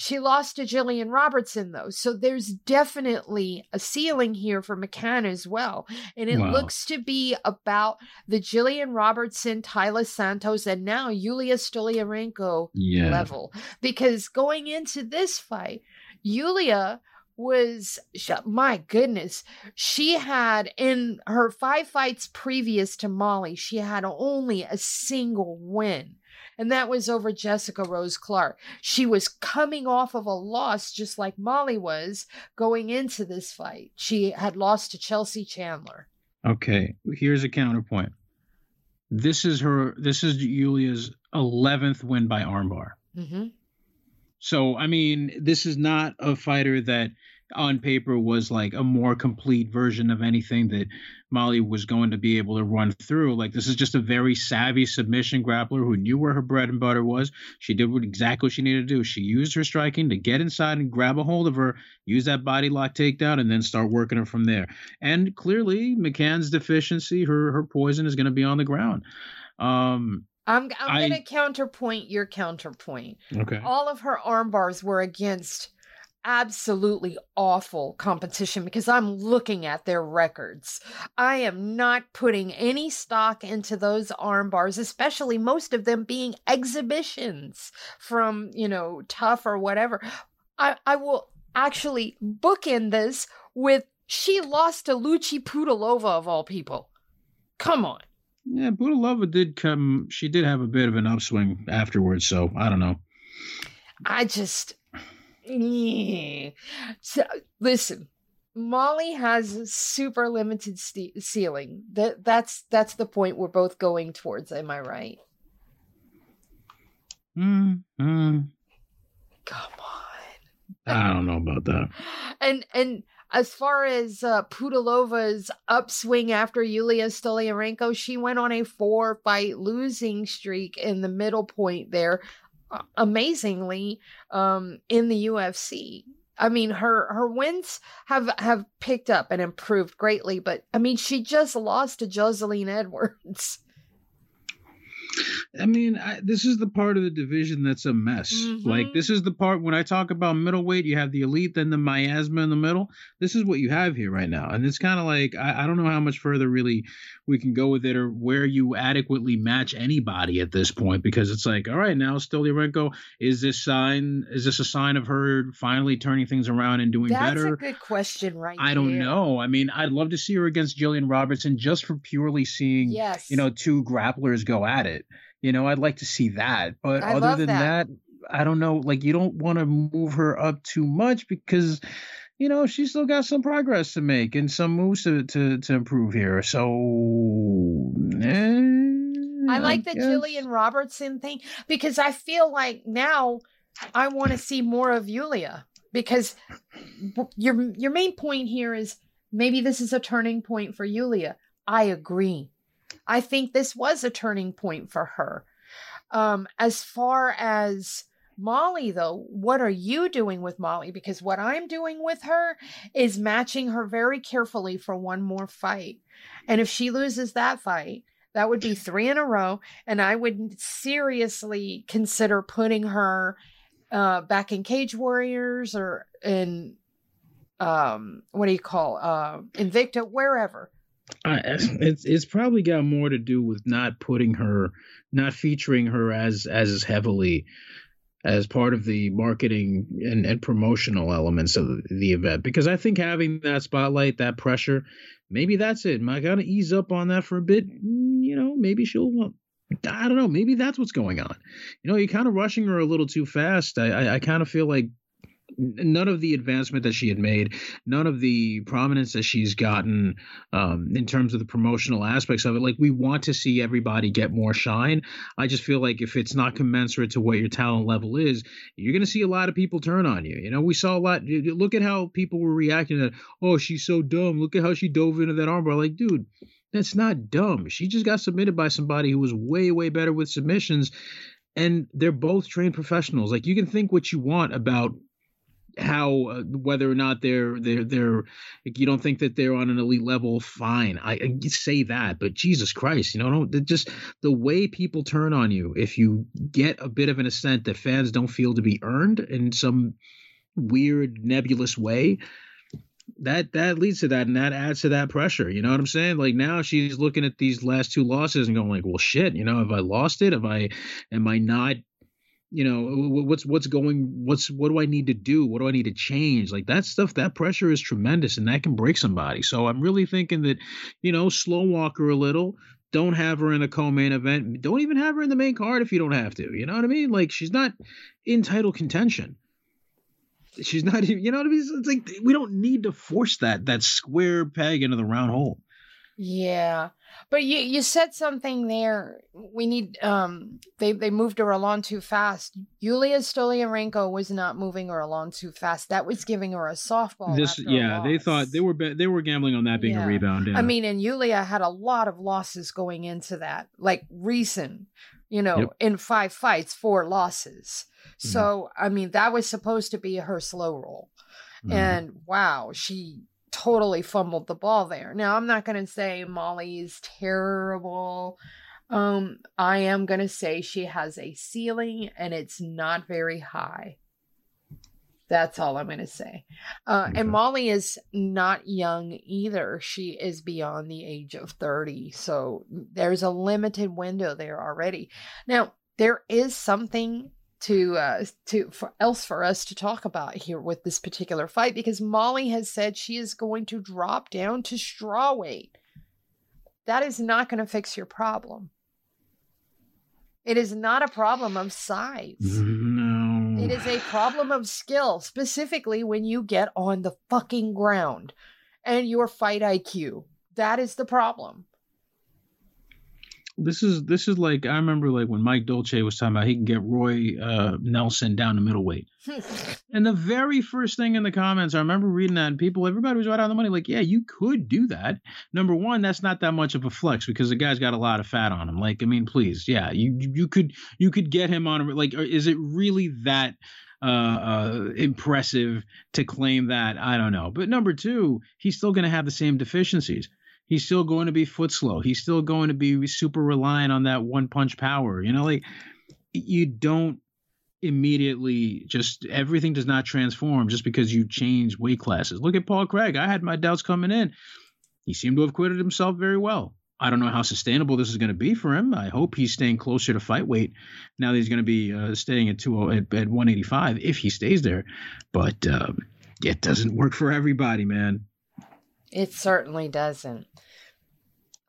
She lost to Jillian Robertson, though. So there's definitely a ceiling here for McCann as well. And it Wow. looks to be about the Jillian Robertson, Taila Santos, and now Yulia Stoliarenko yeah. level. Because going into this fight, Yulia was, my goodness, she had in her five fights previous to Molly, she had only a single win. And that was over Jessica Rose Clark. She was coming off of a loss, just like Molly was going into this fight. She had lost to Chelsea Chandler. Okay, here's a counterpoint. This is her. This is Yulia's eleventh win by armbar. hmm So I mean, this is not a fighter that on paper was like a more complete version of anything that Molly was going to be able to run through. Like this is just a very savvy submission grappler who knew where her bread and butter was. She did what exactly what she needed to do. She used her striking to get inside and grab a hold of her, use that body lock takedown, and then start working her from there. And clearly, McCann's deficiency, her her poison, is going to be on the ground. Um, I'm, I'm I- going to counterpoint your counterpoint. okay. all of her arm bars were against absolutely awful competition because I'm looking at their records. I am not putting any stock into those arm bars, especially most of them being exhibitions from, you know, tough or whatever. I, I will actually bookend this with she lost to Lucie Pudilova of all people. Come on. Yeah, Pudilova did come. She did have a bit of an upswing afterwards, so I don't know. I just. So, listen, Molly has a super limited st- ceiling. That that's that's the point we're both going towards. Am I right? Hmm. mm. Come on. I don't know about that. And and as far as uh, Pudilova's upswing after Yulia Stoliarenko, she went on a four fight losing streak in the middle point there, amazingly, um, in the UFC. I mean, her her wins have have picked up and improved greatly, but I mean, she just lost to Joselyne Edwards. I mean, I, this is the part of the division that's a mess. Mm-hmm. Like, this is the part when I talk about middleweight, you have the elite, then the miasma in the middle. This is what you have here right now. And it's kind of like, I, I, don't know how much further really we can go with it or where you adequately match anybody at this point because it's like, all right, now Stoliarenko, is this sign, is this a sign of her finally turning things around and doing that's better? That's a good question, right? I don't know. I mean, I'd love to see her against Jillian Robertson just for purely seeing, yes. you know, two grapplers go at it. You know, I'd like to see that. But I other than that. that, I don't know. Like, you don't want to move her up too much because, you know, she's still got some progress to make and some moves to to, to improve here. So, eh, I like I the Jillian Robertson thing because I feel like now I want to see more of Yulia because your your main point here is maybe this is a turning point for Yulia. I agree. I think this was a turning point for her. Um, as far as Molly, though, what are you doing with Molly? Because what I'm doing with her is matching her very carefully for one more fight. And if she loses that fight, that would be three in a row. And I would seriously consider putting her uh, back in Cage Warriors or in, um, what do you call, uh, Invicta, wherever. I, it's it's probably got more to do with not putting her, not featuring her as as heavily as part of the marketing and, and promotional elements of the, event. Because I think having that spotlight, that pressure, maybe that's it. Am I gotta ease up on that for a bit. Mm, you know, maybe she'll. I don't know. Maybe that's what's going on. You know, you're kind of rushing her a little too fast. I I, I kind of feel like none of the advancement that she had made, none of the prominence that she's gotten um, in terms of the promotional aspects of it. Like we want to see everybody get more shine. I just feel like if it's not commensurate to what your talent level is, you're going to see a lot of people turn on you. You know, we saw a lot. Look at how people were reacting to, that. oh, she's so dumb. Look at how she dove into that armbar. Like, dude. That's not dumb. She just got submitted by somebody who was way, way better with submissions and they're both trained professionals. Like you can think what you want about how uh, whether or not they're they're they're you don't think that they're on an elite level fine. I, I say that but jesus christ you know don't just the way people turn on you if you get a bit of an ascent that fans don't feel to be earned in some weird nebulous way that that leads to that and that adds to that pressure you know what i'm saying? Like now she's looking at these last two losses and going like well shit you know have i lost it? Have i am i not you know what's what's going what's what do i need to do? What do i need to change? Like that stuff that pressure is tremendous and that can break somebody. So i'm really thinking that you know slow walk her a little. Don't have her in a co-main event. Don't even have her in the main card if you don't have to. You know what i mean? Like she's not in title contention. She's not even you know what i mean? It's like we don't need to force that that square peg into the round hole yeah. But you you said something there. We need um they they moved her along too fast. Yulia Stoliarenko was not moving her along too fast. That was giving her a softball. This yeah, they thought they were they were gambling on that being yeah. a rebound. Yeah. I mean, and Yulia had a lot of losses going into that. Like recent, you know, yep. in five fights, four losses. Mm-hmm. So, I mean, that was supposed to be her slow roll. Mm-hmm. And wow, she totally fumbled the ball there. Now, I'm not going to say Molly's terrible. Um, I am going to say she has a ceiling and it's not very high. That's all I'm going to say. Uh, Okay. And Molly is not young either. She is beyond the age of 30. So there's a limited window there already. Now, there is something to uh to for else for us to talk about here with this particular fight because Molly has said she is going to drop down to straw weight. That is not going to fix your problem. It is not a problem of size. No. It is a problem of skill, specifically when you get on the fucking ground and your fight IQ. That is the problem. This is this is like I remember like when Mike Dolce was talking about he can get Roy uh, Nelson down to middleweight. And the very first thing in the comments, I remember reading that, and people, everybody was right on the money. Like, yeah, you could do that. Number one, that's not that much of a flex because the guy's got a lot of fat on him. Like, I mean, please, yeah, you you could you could get him on. Like, is it really that uh, uh, impressive to claim that? I don't know. But number two, he's still going to have the same deficiencies. He's still going to be foot slow. He's still going to be super reliant on that one punch power. You know, like you don't immediately just everything does not transform just because you change weight classes. Look at Paul Craig. I had my doubts coming in. He seemed to have acquitted himself very well. I don't know how sustainable this is going to be for him. I hope he's staying closer to fight weight now that he's going to be uh, staying at 20 at, at 185 if he stays there. But um, it doesn't work for everybody, man. It certainly doesn't.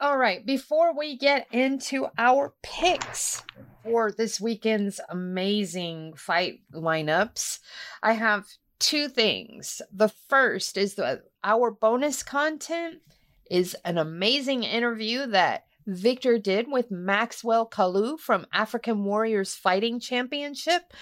All right, before we get into our picks for this weekend's amazing fight lineups, I have two things. The first is that our bonus content is an amazing interview that Victor did with Maxwell Kalu from African Warriors Fighting Championship.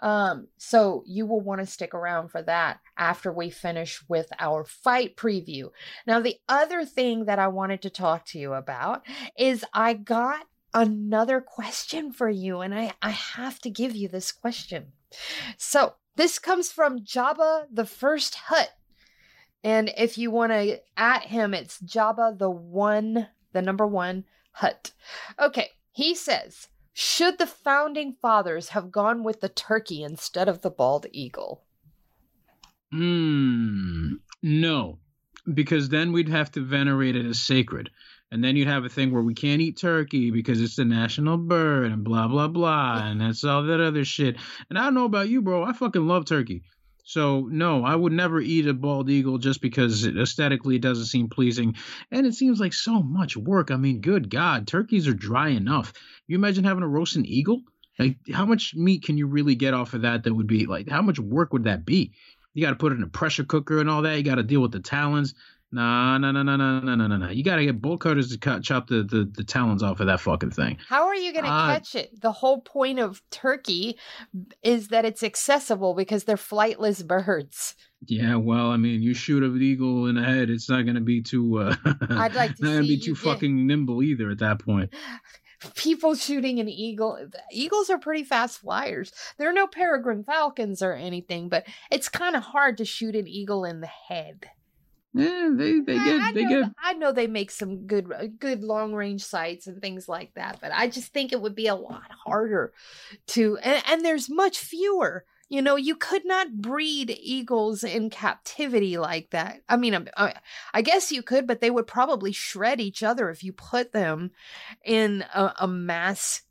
Um, so you will want to stick around for that after we finish with our fight preview. Now, the other thing that I wanted to talk to you about is I got another question for you, and I, I have to give you this question. So this comes from Jabba the First Hut. And if you want to at him, it's Jabba the one, the number one hut. Okay, he says, should the founding fathers have gone with the turkey instead of the bald eagle? Mm, no, because then we'd have to venerate it as sacred. And then you'd have a thing where we can't eat turkey because it's the national bird and blah, blah, blah. And that's all that other shit. And I don't know about you, bro. I fucking love turkey. So, no, I would never eat a bald eagle just because it aesthetically it doesn't seem pleasing. And it seems like so much work. I mean, good God, turkeys are dry enough. You imagine having to roast an eagle? Like, how much meat can you really get off of that that would be like, how much work would that be? You got to put it in a pressure cooker and all that. You got to deal with the talons. Nah, no, no, no, no, no, no, no, no. You got to get bolt cutters to cut, chop the, the, the talons off of that fucking thing. How are you going to Uh, catch it? The whole point of turkey is that it's accessible because they're flightless birds. Yeah, well, I mean, you shoot an eagle in the head, it's not going to be too. Uh, I'd like to not gonna be too you get- fucking nimble either at that point. People shooting an eagle. Eagles are pretty fast flyers. There are no peregrine falcons or anything, but it's kind of hard to shoot an eagle in the head. Yeah, they they I- get I, they know, get. I know they make some good good long range sights and things like that, but I just think it would be a lot harder to and, and there's much fewer. You know, you could not breed eagles in captivity like that. I mean, I, I guess you could, but they would probably shred each other if you put them in a, a mass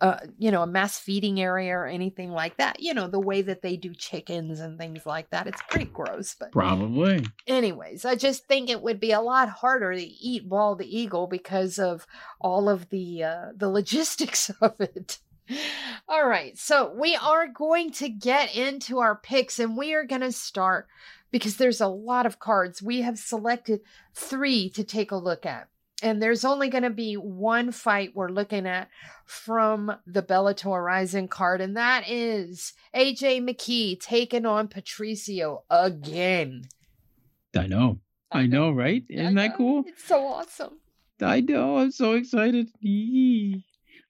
uh, you know, a mass feeding area or anything like that. You know, the way that they do chickens and things like that. It's pretty gross, but Probably. anyways, I just think it would be a lot harder to eat bald eagle because of all of the uh, the logistics of it. All right, so we are going to get into our picks, and we are going to start because there's a lot of cards. We have selected three to take a look at. And there's only going to be one fight we're looking at from the Bellator Rising card, and that is AJ McKee taking on Patricio again. I know. I know, right? I Isn't that cool? It's so awesome. I know. I'm so excited. Yee.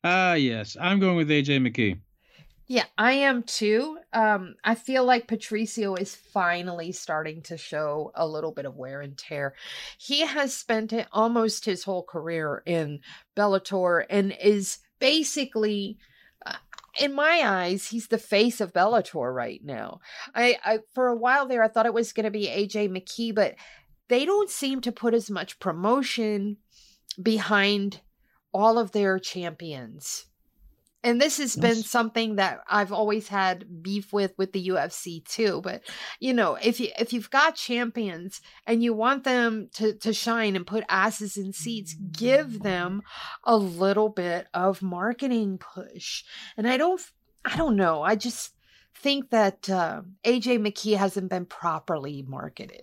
Ah, yes. I'm going with AJ McKee. Yeah, I am too. Um, I feel like Patricio is finally starting to show a little bit of wear and tear. He has spent almost his whole career in Bellator and is basically. Uh, in my eyes, he's the face of Bellator right now. I, I for a while there, I thought it was going to be AJ McKee, but they don't seem to put as much promotion behind all of their champions. And this has been something that I've always had beef with with the UFC too. But you know, if you if you've got champions and you want them to to shine and put asses in seats, give them a little bit of marketing push. And I don't I don't know. I just think that uh, AJ McKee hasn't been properly marketed.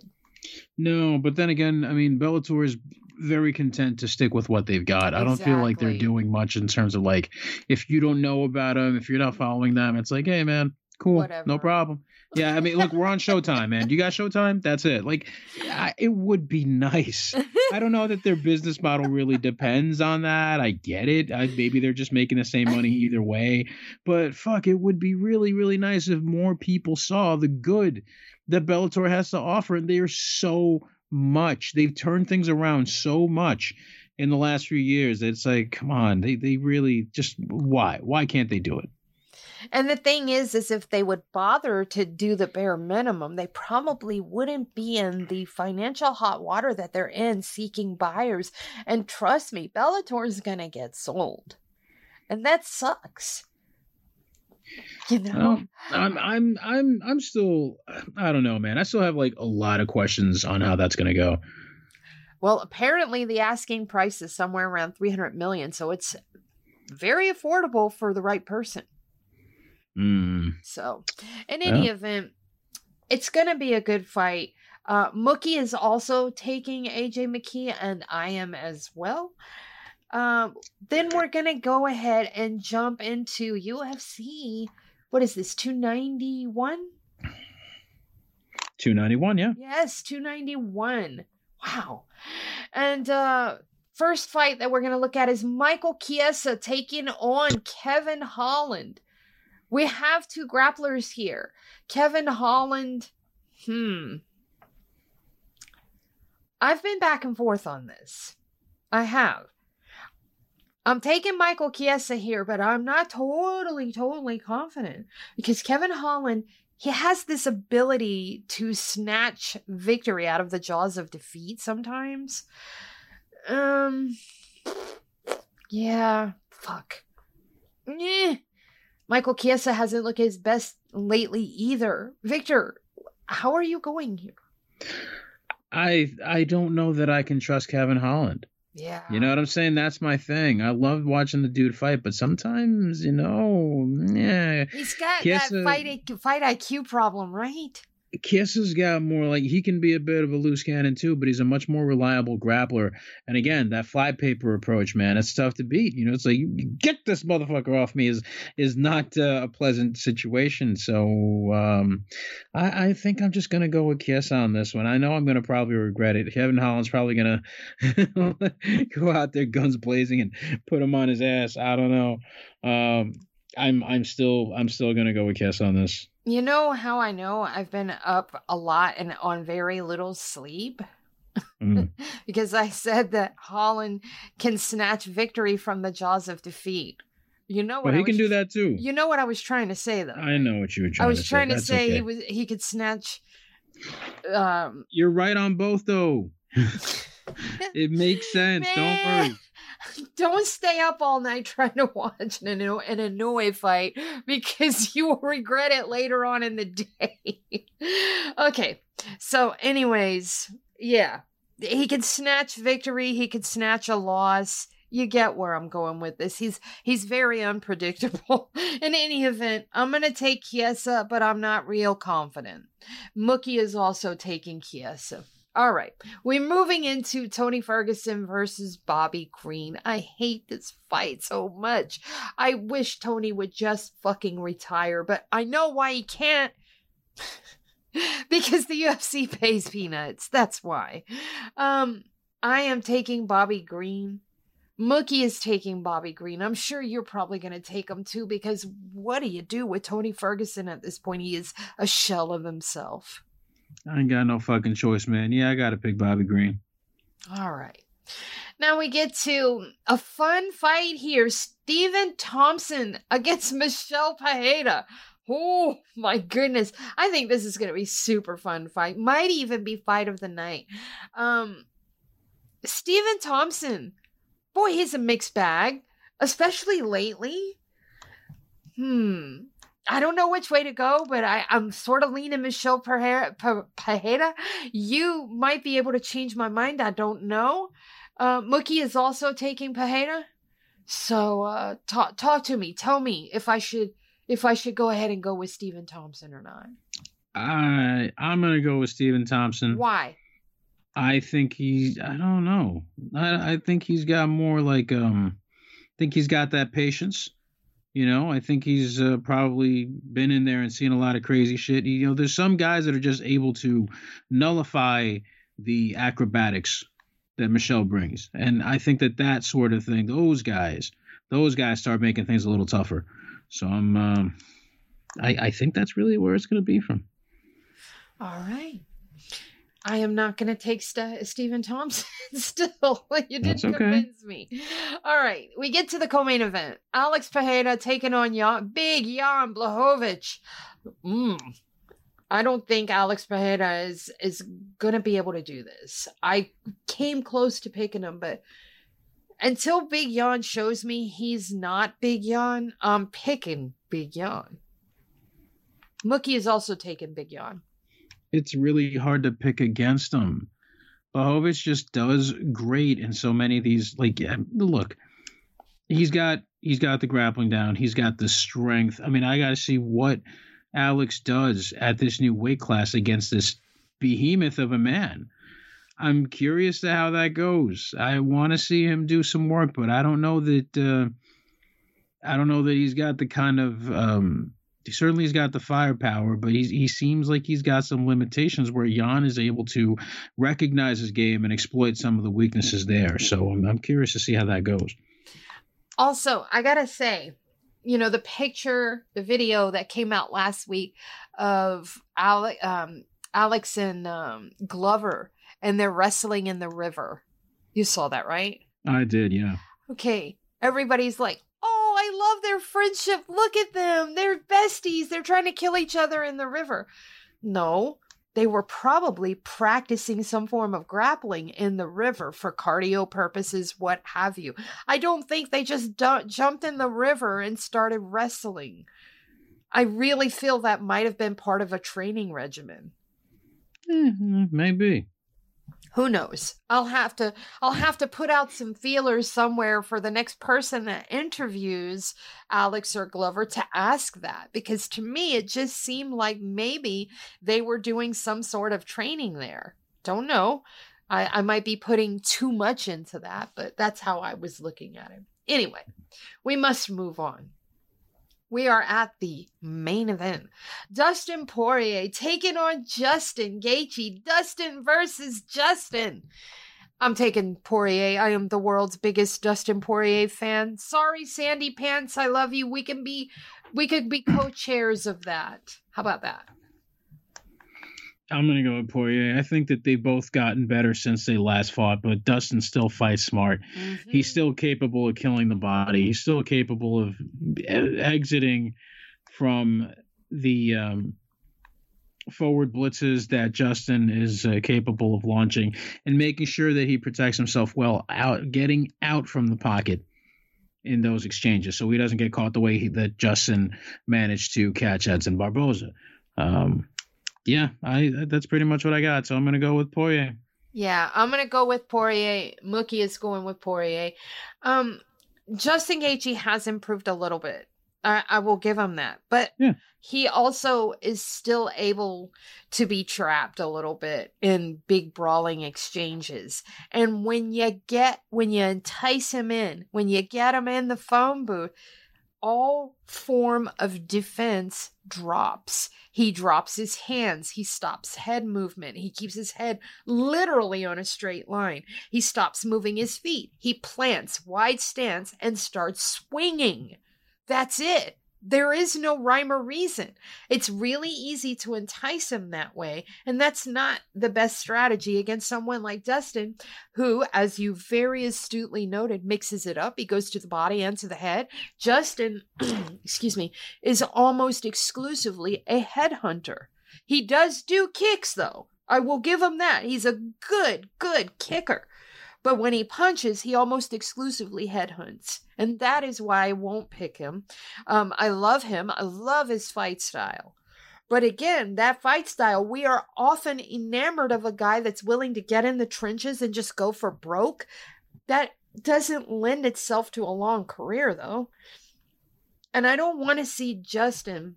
No, but then again, I mean, Bellator is very content to stick with what they've got. Exactly. I don't feel like they're doing much in terms of like, if you don't know about them, if you're not following them, it's like, hey, man, cool, Whatever. no problem. Yeah, I mean, look, we're on Showtime, man. You got Showtime? That's it. Like, I, it would be nice. I don't know that their business model really depends on that. I get it. I, maybe they're just making the same money either way. But fuck, it would be really, really nice if more people saw the good that Bellator has to offer, and they are so much. They've turned things around so much in the last few years. It's like, come on, they they really just why? Why can't they do it? And the thing is, is if they would bother to do the bare minimum, they probably wouldn't be in the financial hot water that they're in seeking buyers. And trust me, Bellator is going to get sold. And that sucks. You know, well, I'm I'm I'm I'm still I don't know, man. I still have like a lot of questions on how that's going to go. Well, apparently the asking price is somewhere around 300 million, so it's very affordable for the right person. Mm. So, in any yeah. event, it's going to be a good fight. Uh, Mookie is also taking AJ McKee, and I am as well. Um, then we're gonna go ahead and jump into UFC. What is this? Two ninety one. Two ninety one. Yeah. Yes, two ninety one. Wow. And uh first fight that we're gonna look at is Michael Chiesa taking on Kevin Holland. We have two grapplers here. Kevin Holland. Hmm. I've been back and forth on this. I have. I'm taking Michael Chiesa here, but I'm not totally, totally confident because Kevin Holland, he has this ability to snatch victory out of the jaws of defeat sometimes. Um, yeah, fuck. Eh. Michael Chiesa hasn't looked his best lately either. Victor, how are you going here? I I don't know that I can trust Kevin Holland. Yeah. You know what I'm saying? That's my thing. I love watching the dude fight, but sometimes, you know, yeah. He's got that fight, fight IQ problem, right? Kiss has got more like he can be a bit of a loose cannon too, but he's a much more reliable grappler. And again, that fly paper approach, man, it's tough to beat. You know, it's like get this motherfucker off me is is not uh, a pleasant situation. So um, I, I think I'm just gonna go with Kiss on this one. I know I'm gonna probably regret it. Kevin Holland's probably gonna go out there guns blazing and put him on his ass. I don't know. Um, I'm I'm still I'm still gonna go with Kiss on this. You know how I know I've been up a lot and on very little sleep? Mm. because I said that Holland can snatch victory from the jaws of defeat. You know what? But he can do that too. You know what I was trying to say though. I know what you were trying. To say. I was to trying say. to say okay. he was he could snatch. Um, You're right on both though. it makes sense. Don't worry. don't stay up all night trying to watch an, an Inoue fight because you will regret it later on in the day. okay, so, anyways, yeah, he can snatch victory, he could snatch a loss. You get where I'm going with this. He's he's very unpredictable. In any event, I'm gonna take Chiesa, but I'm not real confident. Mookie is also taking Chiesa. All right. We're moving into Tony Ferguson versus Bobby Green. I hate this fight so much. I wish Tony would just fucking retire, but I know why he can't. because the UFC pays peanuts. That's why. Um, I am taking Bobby Green. Mookie is taking Bobby Green. I'm sure you're probably going to take him too because what do you do with Tony Ferguson at this point? He is a shell of himself. I ain't got no fucking choice, man. Yeah, I got to pick Bobby Green. All right. Now we get to a fun fight here. Stephen Thompson against Michel Pereira. Oh my goodness. I think this is going to be super fun fight. Might even be fight of the night. Um Stephen Thompson. Boy, he's a mixed bag, especially lately. Hmm. I don't know which way to go, but I, I'm sort of leaning Michel Pereira. You might be able to change my mind. I don't know. Uh, Mookie is also taking Pereira. So uh, talk talk to me. Tell me if I should if I should go ahead and go with Stephen Thompson or not. I I'm gonna go with Stephen Thompson. Why? I think he's I don't know. I I think he's got more like um I think he's got that patience. You know, I think he's uh, probably been in there and seen a lot of crazy shit. You know, there's some guys that are just able to nullify the acrobatics that Michel brings. And I think that that sort of thing, those guys, those guys start making things a little tougher. So I'm, um, I, I think that's really where it's going to be from. All right. I am not going to take St- Stephen Thompson still. you didn't okay. convince me. All right. We get to the co main event. Alex Pereira taking on Jan, Big Jan Blachowicz. Mm, I don't think Alex Pereira is is gonna be able to do this. I came close to picking him, but until Big Jan shows me he's not Big Jan, I'm picking Big Jan. Mookie is also taking Big Jan. It's really hard to pick against him. Blachowicz just does great in so many of these. Like, look, he's got he's got the grappling down. He's got the strength. I mean, I got to see what Alex does at this new weight class against this behemoth of a man. I'm curious to how that goes. I want to see him do some work, but I don't know that uh, I don't know that he's got the kind of um, he certainly has got the firepower, but he he seems like he's got some limitations where Jan is able to recognize his game and exploit some of the weaknesses there. So I'm I'm curious to see how that goes. Also, I gotta say, you know the picture the video that came out last week of alex um, alex and um, glover and they're wrestling in the river you saw that right i did yeah okay everybody's like i love their friendship look at them they're besties they're trying to kill each other in the river no they were probably practicing some form of grappling in the river for cardio purposes, what have you. I don't think they just d- jumped in the river and started wrestling. I really feel that might have been part of a training regimen. Mm-hmm, maybe who knows? I'll have to i'll have to put out some feelers somewhere for the next person that interviews alex or glover to ask that because to me it just seemed like maybe they were doing some sort of training there. Don't know. I i might be putting too much into that but that's how i was looking at it. Anyway we must move on we are at the main event. Dustin Poirier taking on Justin Gaethje. Dustin versus Justin. I'm taking Poirier. I am the world's biggest Dustin Poirier fan. Sorry, Sandy Pants. I love you. We can be, we could be co-chairs of that. How about that? I'm gonna go with Poirier. I think that they've both gotten better since they last fought, but Dustin still fights smart. Mm-hmm. He's still capable of killing the body. He's still capable of exiting from the um, forward blitzes that Justin is uh, capable of launching, and making sure that he protects himself well, out getting out from the pocket in those exchanges, so he doesn't get caught the way he, that Justin managed to catch Edson Barboza. Um, yeah, I that's pretty much what I got. So I'm gonna go with Poirier. Yeah, I'm gonna go with Poirier. Mookie is going with Poirier. Um, Justin Gaethje has improved a little bit. I, I will give him that, but yeah. he also is still able to be trapped a little bit in big brawling exchanges. And when you get when you entice him in, when you get him in the phone booth, all form of defense drops. He drops his hands. He stops head movement. He keeps his head literally on a straight line. He stops moving his feet. He plants wide stance and starts swinging. That's it. There is no rhyme or reason. It's really easy to entice him that way. And that's not the best strategy against someone like Dustin, who, as you very astutely noted, mixes it up. He goes to the body and to the head. Justin, excuse me, is almost exclusively a headhunter. He does do kicks, though. I will give him that. He's a good, good kicker. But when he punches, he almost exclusively headhunts. And that is why I won't pick him. Um, I love him. I love his fight style. But again, that fight style, we are often enamored of a guy that's willing to get in the trenches and just go for broke. That doesn't lend itself to a long career, though. And I don't want to see Justin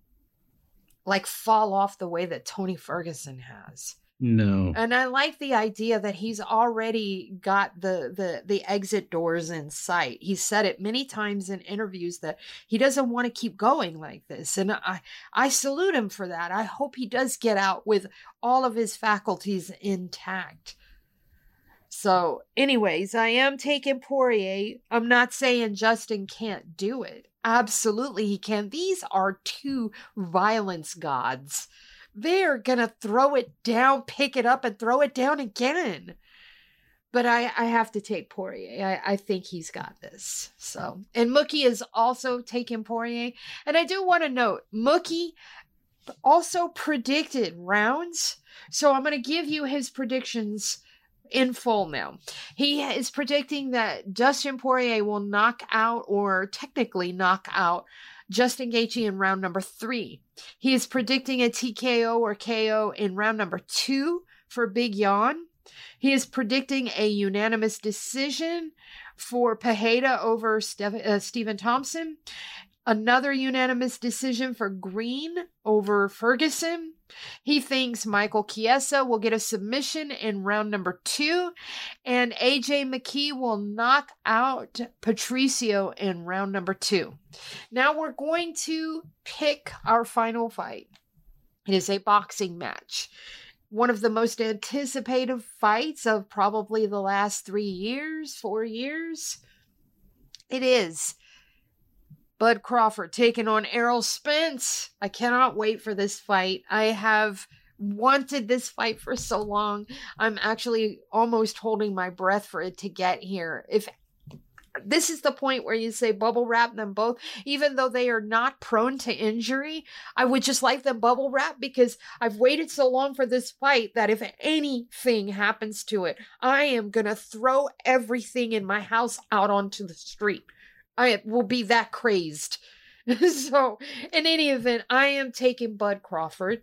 like fall off the way that Tony Ferguson has. No. And I like the idea that he's already got the the the exit doors in sight. He said it many times in interviews that he doesn't want to keep going like this. And I I salute him for that. I hope he does get out with all of his faculties intact. So, anyways, I am taking Poirier. I'm not saying Justin can't do it. Absolutely, he can. These are two violence gods they're gonna throw it down, pick it up, and throw it down again. But I, I have to take Poirier. I, I think he's got this. So, and Mookie is also taking Poirier. And I do want to note, Mookie also predicted rounds. So I'm to give you his predictions in full now. He is predicting that Dustin Poirier will knock out or technically knock out Justin Gaethje in round number three. He is predicting a TKO or KO in round number two for Big Yan. He is predicting a unanimous decision for Pereira over Ste- uh, Stephen Thompson. Another unanimous decision for Green over Ferguson. He thinks Michael Chiesa will get a submission in round number two, and AJ McKee will knock out Patricio in round number two. Now we're going to pick our final fight. It is a boxing match. One of the most anticipated fights of probably the last three years, four years. It is Bud Crawford taking on Errol Spence. I cannot wait for this fight. I have wanted this fight for so long. I'm actually almost holding my breath for it to get here. If this is the point where you say bubble wrap them both, even though they are not prone to injury. I would just like them bubble wrap because I've waited so long for this fight that if anything happens to it, I am going to throw everything in my house out onto the street. I will be that crazed. so, in any event, I am taking Bud Crawford.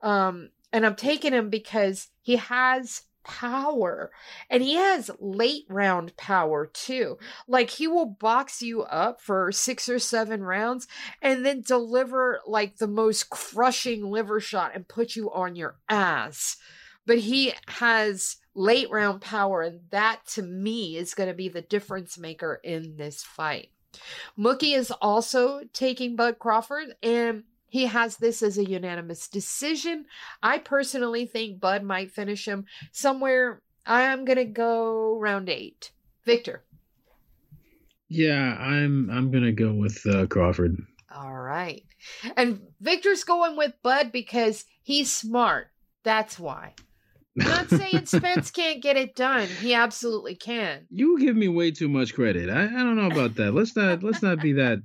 Um, and I'm taking him because he has power and he has late round power too. Like he will box you up for six or seven rounds and then deliver like the most crushing liver shot and put you on your ass. But he has late round power, and that to me is going to be the difference maker in this fight. Mookie is also taking Bud Crawford, and he has this as a unanimous decision. I personally think Bud might finish him somewhere. I'm gonna go round eight. Victor. Yeah, I'm I'm gonna go with uh, Crawford. All right, and Victor's going with Bud because he's smart. That's why. Not saying Spence can't get it done. He absolutely can. You give me way too much credit. I, I don't know about that. Let's not let's not be that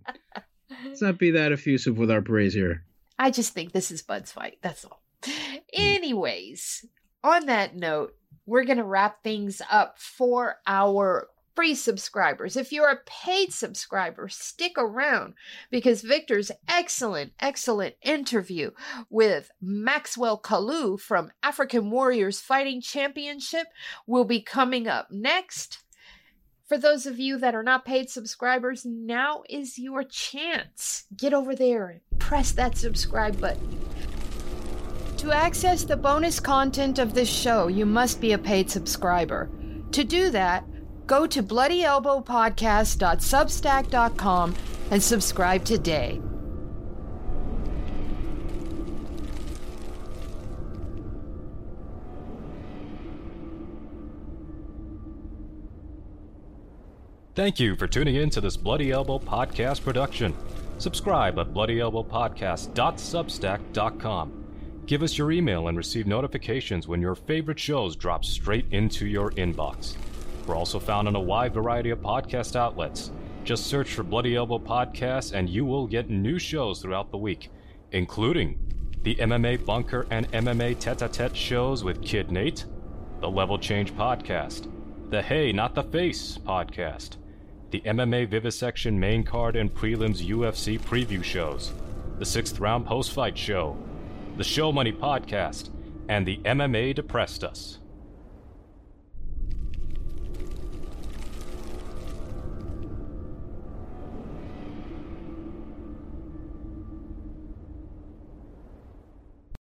let's not be that effusive with our praise here. I just think this is Bud's fight. That's all. Hmm. Anyways, on that note, we're going to wrap things up for our free subscribers. If you're a paid subscriber, stick around because Victor's excellent, excellent interview with Maxwell Kalu from African Warriors Fighting Championship will be coming up next. For those of you that are not paid subscribers, now is your chance. Get over there and press that subscribe button. To access the bonus content of this show, you must be a paid subscriber. To do that, go to bloodyelbowpodcast.substack.com and subscribe today. Thank you for tuning in to this Bloody Elbow podcast production. Subscribe at bloodyelbowpodcast.substack.com. Give us your email and receive notifications when your favorite shows drop straight into your inbox. We're also found on a wide variety of podcast outlets. Just search for Bloody Elbow Podcast and you will get new shows throughout the week, including the MMA Bunker and MMA Tete a Tete shows with Kid Nate, the Level Change Podcast, the Hey Not the Face Podcast, the MMA Vivisection main card and prelims UFC preview shows, the Sixth Round Post Fight Show, the Show Money Podcast, and the MMA Depressed Us.